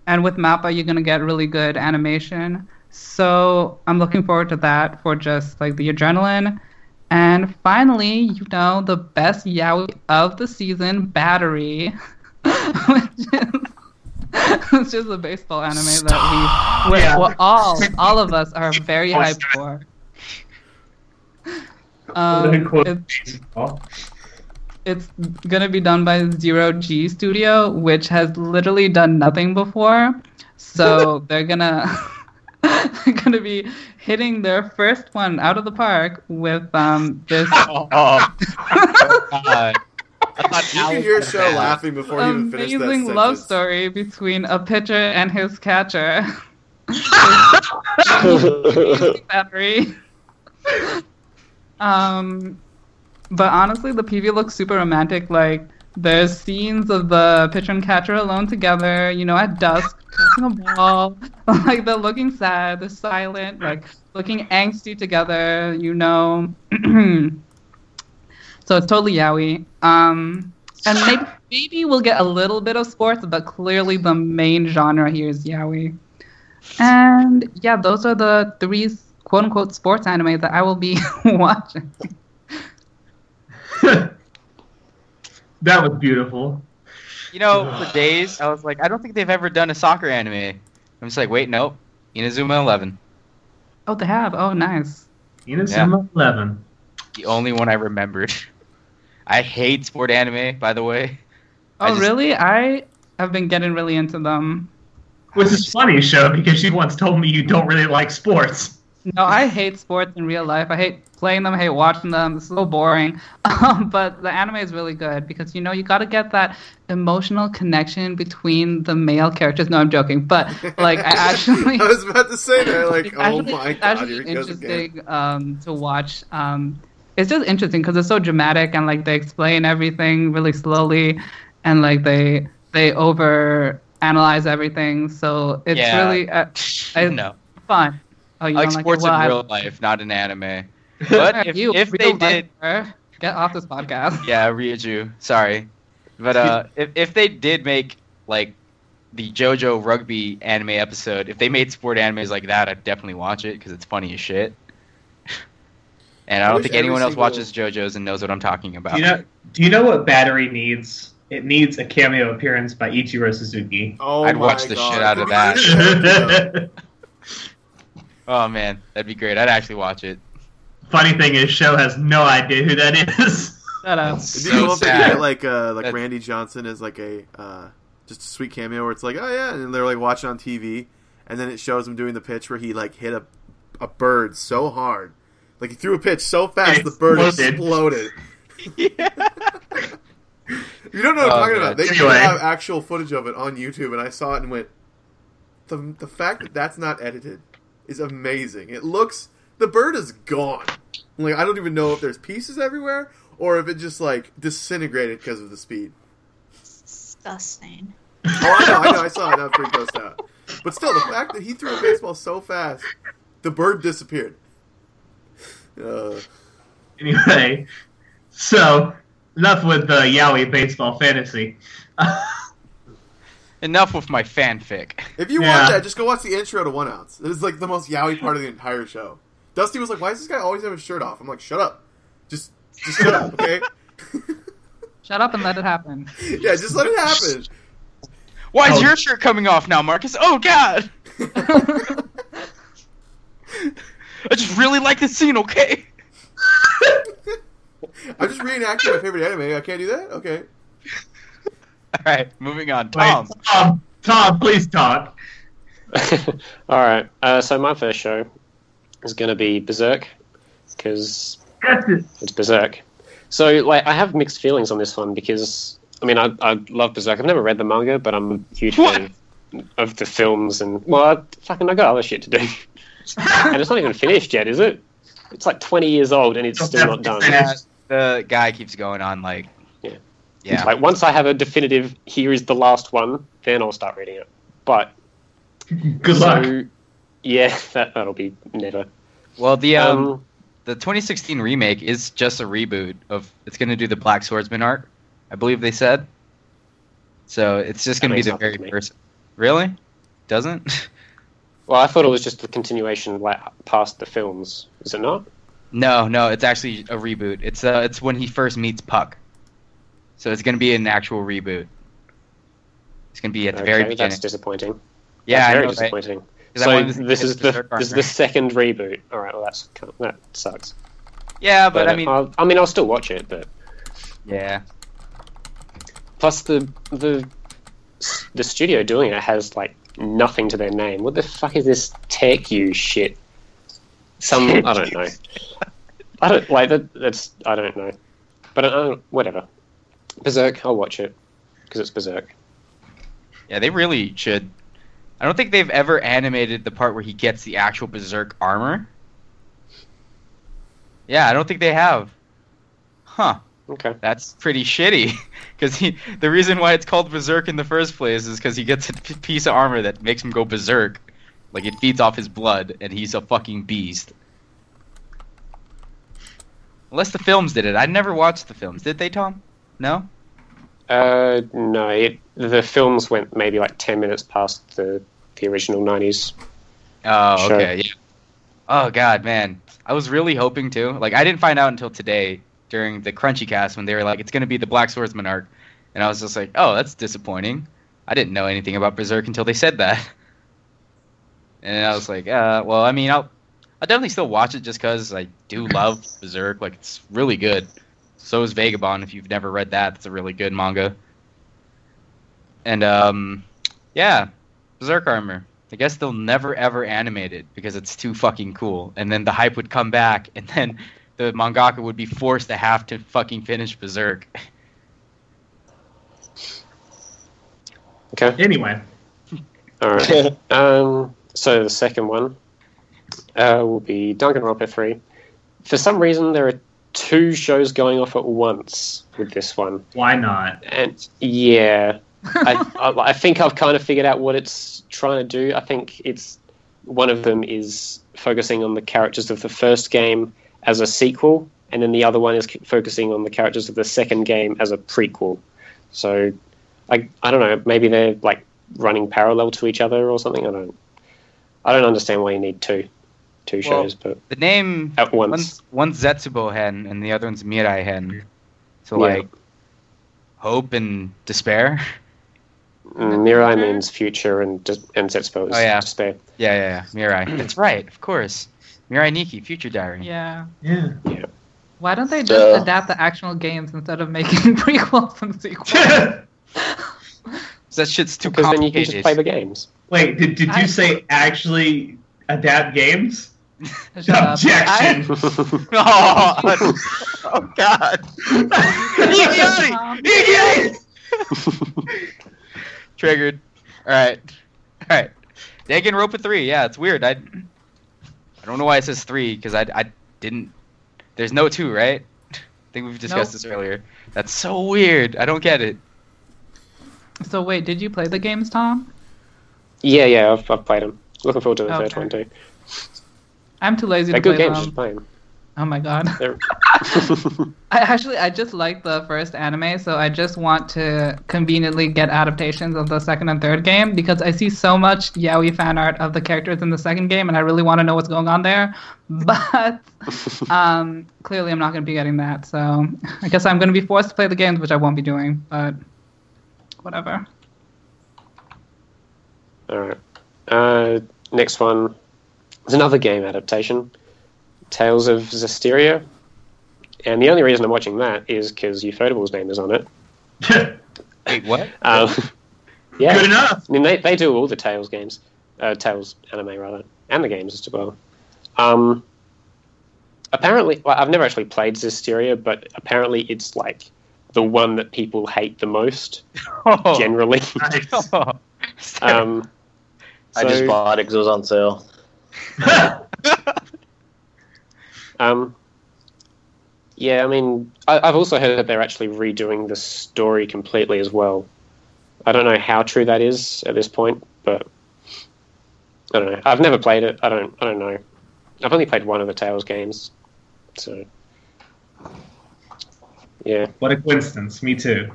Speaker 3: and with Mappa, you're gonna get really good animation. So I'm looking forward to that for just like the adrenaline. And finally, you know, the best yaoi of the season, Battery, which is which is a baseball anime that we, we're,
Speaker 1: Yeah.
Speaker 3: we're all all of us are very hyped for. Um, it's- it's gonna be done by Zero G Studio, which has literally done nothing before. So they're gonna they're gonna be hitting their first one out of the park with um this
Speaker 5: oh, God. I
Speaker 2: You can hear
Speaker 5: was
Speaker 2: Show
Speaker 5: bad.
Speaker 2: laughing before he even finished that
Speaker 3: amazing
Speaker 2: sentence.
Speaker 3: love story between a pitcher and his catcher. Battery. Um, but honestly, the PV looks super romantic. Like, there's scenes of the pitcher and catcher alone together, you know, at dusk, catching a ball. like, they're looking sad, they're silent, like, looking angsty together, you know. so it's totally yaoi. Um, and maybe, maybe we'll get a little bit of sports, but clearly the main genre here is yaoi. And yeah, those are the three quote unquote sports anime that I will be watching.
Speaker 1: that was beautiful.
Speaker 5: You know, for days, I was like, I don't think they've ever done a soccer anime. I'm just like, wait, nope. Inazuma 11.
Speaker 3: Oh, they have. Oh, nice.
Speaker 1: Inazuma 11.
Speaker 5: The only one I remembered. I hate sport anime, by the way. I
Speaker 3: Oh,
Speaker 5: just-
Speaker 3: really? I have been getting really into them.
Speaker 1: Which is funny, show, because you once told me you don't really like sports.
Speaker 3: No, I hate sports in real life. I hate playing them. I hate watching them. It's so boring. Um, but the anime is really good because you know you got to get that emotional connection between the male characters. No, I'm joking. But like, I actually.
Speaker 2: I was about to say that. Like,
Speaker 3: It's
Speaker 2: oh
Speaker 3: actually,
Speaker 2: my god,
Speaker 3: actually
Speaker 2: here it goes again.
Speaker 3: interesting um, to watch. Um, it's just interesting because it's so dramatic and like they explain everything really slowly, and like they they over analyze everything. So it's
Speaker 5: Yeah.
Speaker 3: really uh, I,
Speaker 5: no.
Speaker 3: fun. Oh, you
Speaker 5: I like
Speaker 3: don't
Speaker 5: sports?
Speaker 3: Well,
Speaker 5: in
Speaker 3: I-
Speaker 5: real life, not in anime. But if,
Speaker 3: you,
Speaker 5: if
Speaker 3: real
Speaker 5: they did,
Speaker 3: lifer, get off this podcast.
Speaker 5: yeah, Ryuju, sorry, but uh, if if they did make like the JoJo rugby anime episode, if they made sport animes like that, I'd definitely watch it because it's funny as shit. And I
Speaker 2: I
Speaker 5: don't think
Speaker 2: every
Speaker 5: anyone else watches JoJo's and knows what I'm talking about.
Speaker 1: Do you know? Do you know what Battery needs? It needs a cameo appearance by Ichiro Suzuki.
Speaker 2: Oh
Speaker 5: I'd watch the
Speaker 2: God.
Speaker 5: shit out of that. Oh man, that'd be great. I'd actually watch it.
Speaker 1: Funny thing is, show has no idea who that is.
Speaker 3: Shut up.
Speaker 2: It'd be
Speaker 5: So
Speaker 2: cool if they
Speaker 5: sad.
Speaker 2: get like uh, like
Speaker 5: That's-
Speaker 2: Randy Johnson as like a uh, just a sweet cameo where it's like oh yeah, and they're like watching on TV, and then it shows him doing the pitch where he like hit a a bird so hard, like he threw a pitch so fast
Speaker 1: It
Speaker 2: the bird
Speaker 1: exploded.
Speaker 2: exploded. You don't know what I'm
Speaker 5: Oh,
Speaker 2: talking
Speaker 5: man.
Speaker 2: about. They
Speaker 1: Anyway.
Speaker 2: have actual footage of it on YouTube, and I saw it and went, the the fact that that's not edited is amazing. It looks the bird is gone. Like I don't even know if there's pieces everywhere or if it just like disintegrated because of the speed.
Speaker 6: Disgusting.
Speaker 2: Oh, I know, I know, I saw it. That was pretty close out. But still, the fact that he threw a baseball so fast, the bird disappeared. Uh,
Speaker 1: anyway, so enough with the yaoi baseball fantasy.
Speaker 5: Enough with my fanfic.
Speaker 2: if you
Speaker 1: Yeah.
Speaker 2: want that, just go watch the intro to One Outs. It is like the most yaoi part of the entire show. Dusty was like, "Why does this guy always have his shirt off?" I'm like, "Shut up, just just shut up, okay?
Speaker 3: Shut up and let it happen.
Speaker 2: yeah, just let it happen."
Speaker 5: Why is
Speaker 1: Oh.
Speaker 5: your shirt coming off now, Marcus? Oh God! I just really like the scene. Okay.
Speaker 2: I'm just reenacting my favorite anime. I can't do that. Okay.
Speaker 5: All right, moving on.
Speaker 1: Wait,
Speaker 5: Tom.
Speaker 1: Tom, Tom, please talk.
Speaker 7: All right. Uh, so my first show is going to be Berserk because
Speaker 1: it.
Speaker 7: it's Berserk. So like I have mixed feelings on this one because I mean I I love Berserk. I've never read the manga, but I'm a huge
Speaker 5: What?
Speaker 7: fan of the films and well I, fucking I got other shit to do. and it's not even finished yet, is it? It's like 20 years old and it's still not done.
Speaker 5: The guy keeps going on like.
Speaker 7: Yeah.
Speaker 5: Yeah.
Speaker 7: Like once I have a definitive, here is the last one, then I'll start reading it. But
Speaker 1: Good luck.
Speaker 7: yeah, that that'll be never.
Speaker 5: Well, the um,
Speaker 7: Um,
Speaker 5: the 2016 remake is just a reboot of. It's going to do the Black Swordsman arc, I believe they said. So it's just going to be the very first. Really? Doesn't?
Speaker 7: well, I thought it was just the continuation like past the films. Is it not?
Speaker 5: no, no. It's actually a reboot. It's uh, it's when he first meets Puck. So it's going to be an actual reboot. It's going to be at the very beginning.
Speaker 7: that's disappointing.
Speaker 5: yeah,
Speaker 7: that's very
Speaker 5: know, right?
Speaker 7: disappointing.
Speaker 5: I
Speaker 7: So
Speaker 5: wanted to see
Speaker 7: this is the this is the second reboot. All right, well that's that sucks.
Speaker 5: Yeah, but, I mean,
Speaker 7: I'll, I mean I'll still watch it, but
Speaker 5: yeah.
Speaker 7: plus the the the studio doing it has like nothing to their name. What the fuck is this tech you shit? Some I don't know. I don't like that. That's I don't know, but I don't, whatever. Berserk, I'll watch it because it's Berserk.
Speaker 5: Yeah, they really should. I don't think they've ever animated the part where he gets the actual Berserk armor. Yeah, I don't think they have. Huh.
Speaker 7: Okay.
Speaker 5: That's pretty shitty. Because he, the reason why it's called Berserk in the first place is because he gets a piece of armor that makes him go berserk. Like it feeds off his blood, and he's a fucking beast. Unless the films did it. I never watched the films. Did they, Tom? No.
Speaker 7: Uh, no, it, the films went maybe like ten minutes past the the original nineties.
Speaker 5: Oh,
Speaker 7: Sure.
Speaker 5: okay. Yeah. Oh god, man. I was really hoping to. Like I didn't find out until today during the Crunchy cast when they were like it's going to be the Black Swordsman arc. And I was just like, "Oh, that's disappointing." I didn't know anything about Berserk until they said that. And I was like, uh, well, I mean, I'll I'll definitely still watch it just cuz I do love Berserk. Like it's really good. So is Vagabond if you've never read that. It's a really good manga. And um yeah, Berserk armor. I guess they'll never ever animate it because it's too fucking cool. And then the hype would come back, and then the mangaka would be forced to have to fucking finish Berserk.
Speaker 7: Okay.
Speaker 1: Anyway,
Speaker 7: All right. um, so the second one uh, will be Danganronpa 3. For some reason, there are two shows going off at once with this one.
Speaker 1: why not?
Speaker 7: And yeah, I, I, I think I've kind of figured out what it's trying to do. I think it's one of them is focusing on the characters of the first game as a sequel, and then the other one is c- focusing on the characters of the second game as a prequel. So, I I don't know. Maybe they're like running parallel to each other or something. I don't. I don't understand why you need two, two
Speaker 5: Well,
Speaker 7: shows, but
Speaker 5: The name
Speaker 7: at once.
Speaker 5: one's one's Zetsubo Hen and the other one's Mirai Hen. So
Speaker 7: Yeah.
Speaker 5: like hope and despair.
Speaker 7: Mm, Mirai means future, and dis- and Zetsubo is
Speaker 5: Oh, yeah.
Speaker 7: despair.
Speaker 5: Yeah, yeah, yeah. Mirai. That's right, of course. Mirai Nikki, Future Diary.
Speaker 3: Yeah.
Speaker 1: Yeah.
Speaker 3: Why don't they just
Speaker 4: Duh.
Speaker 3: adapt the actual games instead of making prequels and sequels?
Speaker 5: So that shit's too
Speaker 7: Because then you can
Speaker 5: complicated.
Speaker 7: just play the games.
Speaker 1: Wait, did, did
Speaker 3: I-
Speaker 1: you say actually adapt games?
Speaker 3: Shut up.
Speaker 1: Objection.
Speaker 5: oh, oh God!
Speaker 3: I-
Speaker 1: Idiot!
Speaker 5: Triggered. All right, all right. Danganronpa three. Yeah, it's weird. I I don't know why it says three because I I didn't. There's no two, right? I think we've discussed
Speaker 3: Nope.
Speaker 5: this earlier. That's so weird. I don't get it.
Speaker 3: So wait, did you play the games, Tom?
Speaker 7: Yeah, yeah, I've, I've played them. Looking forward to the third one too.
Speaker 3: I'm too lazy
Speaker 7: They're
Speaker 3: to play
Speaker 7: games.
Speaker 3: them.
Speaker 7: Just play 'em.
Speaker 3: Oh my god. I actually I just like the first anime, so I just want to conveniently get adaptations of the second and third game because I see so much yaoi fan art of the characters in the second game, and I really want to know what's going on there. But um, clearly, I'm not going to be getting that, so I guess I'm going to be forced to play the games, which I won't be doing. But whatever.
Speaker 7: all right. Uh, next one is another game adaptation, Tales of Zestiria. And the only reason I'm watching that is because Ufotable's name is on it.
Speaker 5: Wait, what?
Speaker 7: Um, yeah,
Speaker 1: Good enough.
Speaker 7: I mean, they, they do all the Tales games, uh, Tales anime rather, and the games as well. Um, apparently, well, I've never actually played Zestiria, but apparently it's like the one that people hate the most
Speaker 5: Oh.
Speaker 7: generally.
Speaker 1: Nice.
Speaker 7: um,
Speaker 4: I just bought it because it was on sale.
Speaker 7: um, yeah, I mean, I, I've also heard that they're actually redoing the story completely as well. I don't know how true that is at this point, but I don't know. I've never played it. I don't. I don't know. I've only played one of the Tales games, so yeah.
Speaker 1: what a coincidence. Me too.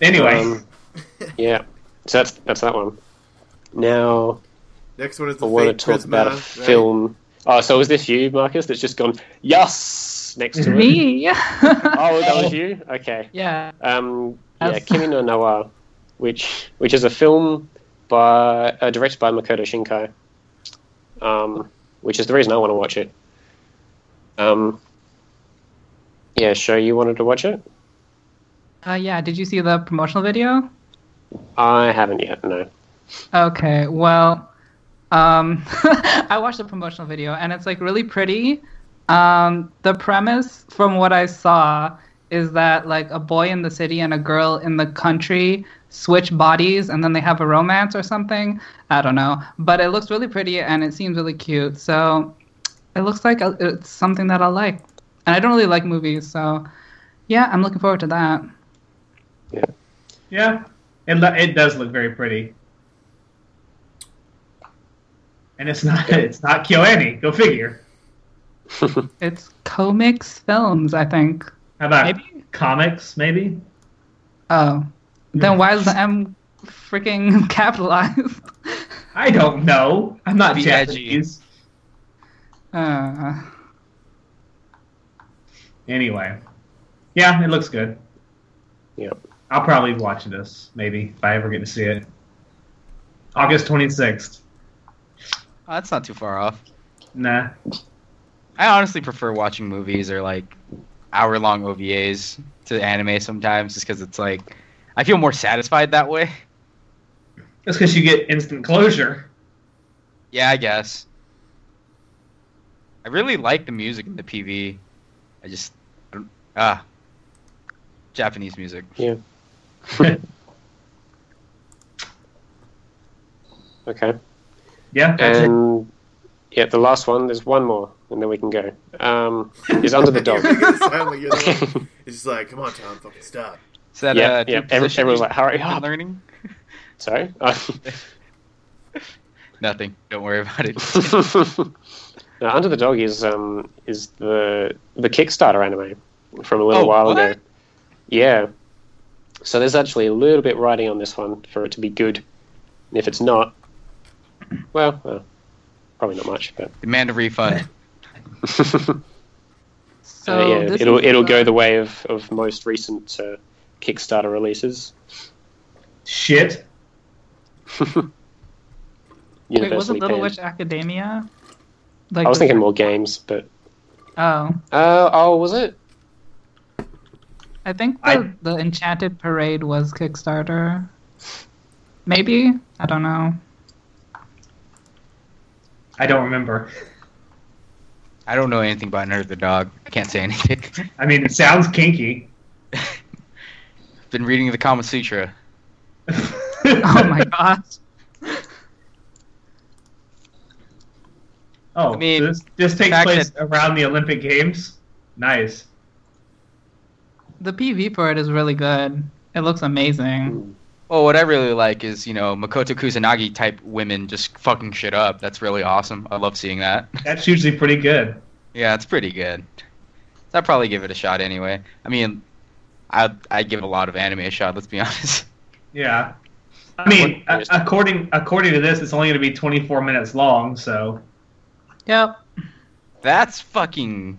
Speaker 1: Anyway,
Speaker 7: Um, yeah. So that's that's that one. Now
Speaker 2: Next one is
Speaker 7: I
Speaker 2: the
Speaker 7: want to talk
Speaker 2: Prisma,
Speaker 7: about a
Speaker 2: right?
Speaker 7: film. Oh, so is this you, Marcus? That's just gone yes next to.
Speaker 3: Me?
Speaker 7: Oh, that was you. Okay.
Speaker 3: yeah.
Speaker 7: Um, yeah,
Speaker 3: Yes.
Speaker 7: Kimi no Nawa, which which is a film by uh, directed by Makoto Shinkai. Um, which is the reason I want to watch it. Um, yeah, sure. You wanted to watch it?
Speaker 3: Uh, yeah. Did you see the promotional video?
Speaker 7: I haven't yet. No.
Speaker 3: Okay, well, um, I watched the promotional video and it's like really pretty. Um, the premise, from what I saw, is that like a boy in the city and a girl in the country switch bodies and then they have a romance or something. I don't know, but it looks really pretty and it seems really cute. So it looks like uh, it's something that I'll like. And I don't really like movies, so yeah, I'm looking forward to that.
Speaker 1: yeah, it lo- it does look very pretty, and it's not it's not KyoAni. Go figure.
Speaker 3: It's Comics Films, I think.
Speaker 1: How about
Speaker 3: Maybe?
Speaker 1: comics? Maybe.
Speaker 3: Oh. Then why is the M freaking capitalized?
Speaker 1: I don't know. I'm not
Speaker 5: Be edgy.
Speaker 1: Japanese.
Speaker 3: Uh,
Speaker 1: Anyway, yeah, it looks good.
Speaker 7: Yep.
Speaker 1: I'll probably watch this maybe if I ever get to see it. August 26th.
Speaker 5: Oh, that's not too far off.
Speaker 1: Nah.
Speaker 5: I honestly prefer watching movies or like hour long OVAs to anime sometimes just because it's like I feel more satisfied that way.
Speaker 1: That's because you get instant closure.
Speaker 5: Yeah, I guess. I really like the music in the PV. I just I don't- ah Japanese music.
Speaker 7: Yeah. Okay.
Speaker 1: Yeah. that's it.
Speaker 7: And yeah, the last one. There's one more, and then we can go. Um, is under the dog.
Speaker 2: You're gonna sound like you're the one- It's just like, come on, Tom, fucking stop.
Speaker 5: Is that
Speaker 7: Yeah,
Speaker 5: uh,
Speaker 7: yeah,
Speaker 5: new
Speaker 7: every-
Speaker 5: position
Speaker 7: everyone's
Speaker 5: you've
Speaker 7: like, "Hurry
Speaker 5: been
Speaker 7: up."
Speaker 5: learning?
Speaker 7: Sorry.
Speaker 5: Nothing. Don't worry about it.
Speaker 7: now, under the dog is um is the the Kickstarter anime from a little
Speaker 5: Oh,
Speaker 7: while
Speaker 5: what?
Speaker 7: ago. Yeah. So there's actually a little bit writing on this one for it to be good. And if it's not, well, well probably not much, but
Speaker 5: Demand a refund.
Speaker 3: So
Speaker 7: uh, yeah, it'll it'll
Speaker 3: uh,
Speaker 7: go the way of, of most recent uh, Kickstarter releases.
Speaker 1: Shit.
Speaker 3: Wait, wasn't Little. Witch Academia? Like
Speaker 7: I was thinking more games, but
Speaker 3: Oh,
Speaker 7: uh, oh, was it?
Speaker 3: I think the,
Speaker 1: I-
Speaker 3: the Enchanted Parade was Kickstarter. Maybe I don't know.
Speaker 1: I don't remember.
Speaker 5: I don't know anything about Under the Dog. I can't say anything.
Speaker 1: I mean, it sounds kinky.
Speaker 5: Been reading the Kama Sutra.
Speaker 3: Oh my god.
Speaker 1: Oh,
Speaker 5: I mean,
Speaker 1: so this, this takes
Speaker 5: fact
Speaker 1: place around the Olympic Games. Nice.
Speaker 3: The PV for it is really good. It looks amazing.
Speaker 5: Well, what I really like is, you know, Makoto Kusanagi type women just fucking shit up. That's really awesome. I love seeing that.
Speaker 1: That's usually pretty good.
Speaker 5: Yeah, it's pretty good. So I'd probably give it a shot anyway. I mean, I I give a lot of anime a shot. Let's be honest.
Speaker 1: Yeah. I mean, a- according according to this, it's only going to be 24 minutes long. So
Speaker 3: Yep.
Speaker 5: That's fucking.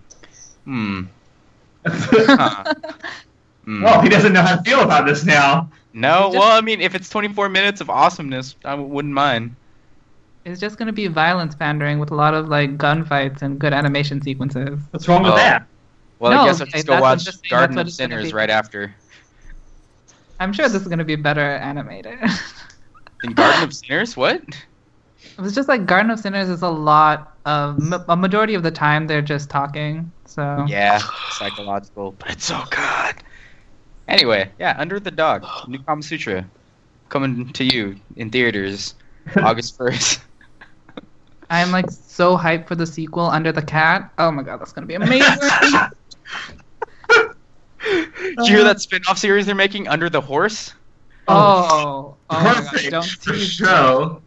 Speaker 5: Hmm. Huh. Hmm.
Speaker 1: well, he doesn't know how to feel about this now.
Speaker 5: No,
Speaker 3: just-
Speaker 5: well, I mean, if it's 24 minutes of awesomeness, I wouldn't mind.
Speaker 3: It's just gonna be violence pandering with a lot of like gunfights and good animation sequences.
Speaker 1: What's wrong with
Speaker 5: Oh.
Speaker 1: that?
Speaker 5: Well,
Speaker 3: No,
Speaker 5: I guess I'll just go
Speaker 3: that's what I'm
Speaker 5: watch
Speaker 3: just
Speaker 5: Garden of
Speaker 3: what it's gonna
Speaker 5: Sinners right after.
Speaker 3: I'm sure this is gonna be better animated.
Speaker 5: In Garden of Sinners, what?
Speaker 3: It was just like Garden of Sinners is a lot of a majority of the time they're just talking. So
Speaker 5: Yeah, psychological, but it's so good. Anyway, yeah, Under the Dog, New Kama Sutra, coming to you in theaters August 1st.
Speaker 3: I'm like so hyped for the sequel Under the Cat. Oh my god, that's gonna be amazing.
Speaker 5: Did you hear that spin-off series they're making, Under the Horse?
Speaker 3: oh, oh my gosh,
Speaker 1: Perfect
Speaker 3: don't
Speaker 1: for
Speaker 3: tease
Speaker 1: show.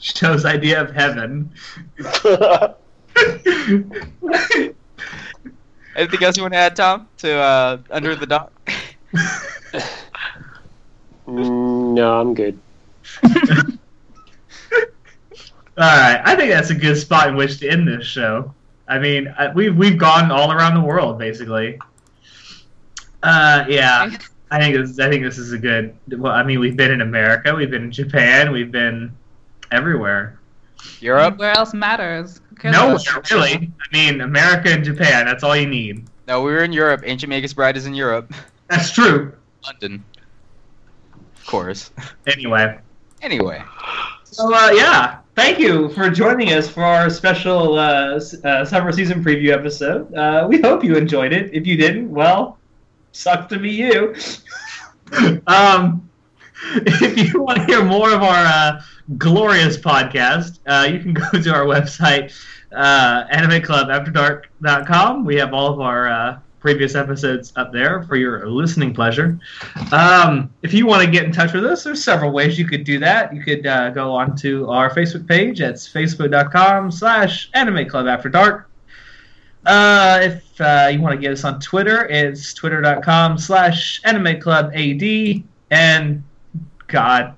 Speaker 1: Show's idea of heaven.
Speaker 5: Anything else you want to add, Tom, to uh, Under the Dog?
Speaker 7: Mm, no, I'm good.
Speaker 1: All right, I think that's a good spot in which to end this show. I mean, we've we've gone all around the world basically. Uh, yeah, I think this I think this is a good. Well, I mean, we've been in America, we've been in Japan, we've been everywhere.
Speaker 5: Europe?
Speaker 3: Where else matters? Who cares
Speaker 1: Nowhere
Speaker 3: about-
Speaker 1: really. I mean, America and Japan. That's all you need.
Speaker 5: No, we were in Europe. Ancient Magus Bride is in Europe.
Speaker 1: That's true.
Speaker 5: London. Of course.
Speaker 1: Anyway.
Speaker 5: Anyway.
Speaker 1: So uh, yeah, thank you for joining us for our special uh, uh, summer season preview episode. Uh, we hope you enjoyed it. If you didn't, well, sucks to be you. um, if you want to hear more of our uh, glorious podcast, uh, you can go to our website, uh, animeclubafterdark.com. We have all of our uh, previous episodes up there for your listening pleasure. Um, if you want to get in touch with us, there's several ways you could do that. You could uh, go onto our Facebook page. It's facebook.com slash anime club after dark. Uh, if uh, you want to get us on Twitter, it's twitter.com slash anime club AD. And God,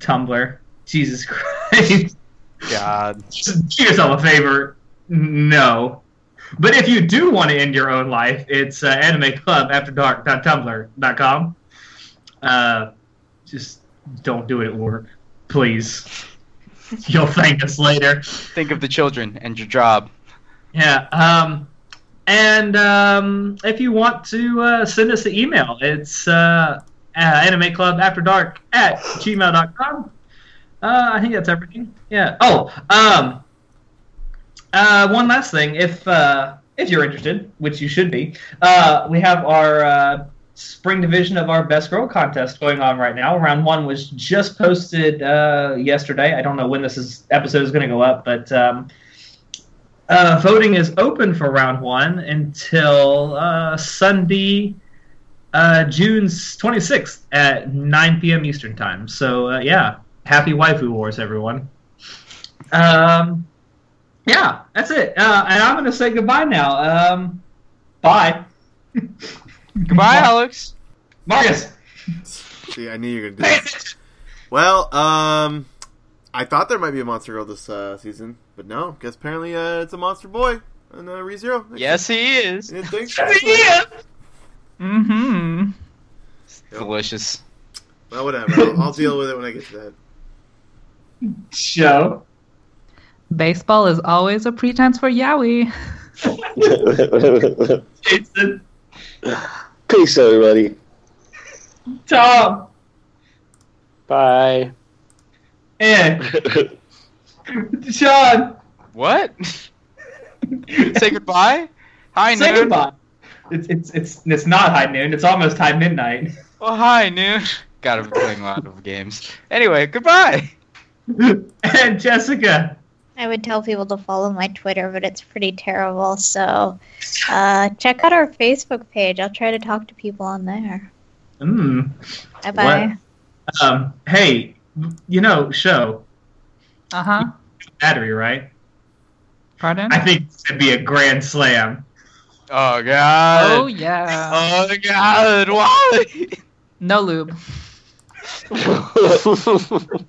Speaker 1: Tumblr. Jesus Christ.
Speaker 5: God.
Speaker 1: Just do yourself a favor. No. But if you do want to end your own life, it's uh, animeclubafterdark.tumblr.com. Uh, just don't do it at work, please. You'll thank us later.
Speaker 5: Think of the children and your job.
Speaker 1: Yeah. Um, and um, if you want to uh, send us an email, it's uh, uh, Anime Club After Dark at gmail.com. Uh, I think that's everything. Yeah. Oh, um, uh, one last thing. If uh, if you're interested, which you should be, uh, we have our uh, spring division of our Best Girl contest going on right now. Round one was just posted uh, yesterday. I don't know when this is episode is going to go up, but um, uh, voting is open for round one until Sunday, June 26th at 9 p.m. Eastern Time. So, yeah, happy Waifu Wars, everyone. Um, yeah, that's it. Uh, and I'm going to say goodbye now. Um, bye.
Speaker 5: Goodbye, Alex.
Speaker 1: Marcus.
Speaker 2: See, I knew you were gonna do that. Well, um, I thought there might be a monster girl this uh, season, but no. Guess apparently uh, it's a monster boy and uh, ReZero.
Speaker 5: Yes, he is.
Speaker 2: You didn't think?
Speaker 3: Mm-hmm.
Speaker 5: Delicious.
Speaker 2: Well, whatever. I'll, I'll deal with it when I get to that.
Speaker 1: Show.
Speaker 3: Baseball is always a pretense for yaoi.
Speaker 1: Jason.
Speaker 4: Peace, everybody.
Speaker 1: Tom.
Speaker 7: Bye.
Speaker 1: And Sean.
Speaker 5: What? Say goodbye. Hi,
Speaker 1: Say
Speaker 5: noon.
Speaker 1: goodbye. It's, it's it's it's not high noon. It's almost high midnight.
Speaker 5: Oh, hi, noon. God, I'm playing a lot of games. Anyway, goodbye.
Speaker 1: and Jessica.
Speaker 6: I would tell people to follow my Twitter, but it's pretty terrible. So uh, check out our Facebook page. I'll try to talk to people on there.
Speaker 1: Mm.
Speaker 6: Bye bye.
Speaker 1: Um. Hey, you know, show
Speaker 3: Uh huh.
Speaker 1: battery, right?
Speaker 3: Pardon?
Speaker 1: I think it'd be a grand slam.
Speaker 5: Oh God.
Speaker 3: oh yeah.
Speaker 5: Oh God. Why?
Speaker 3: No lube.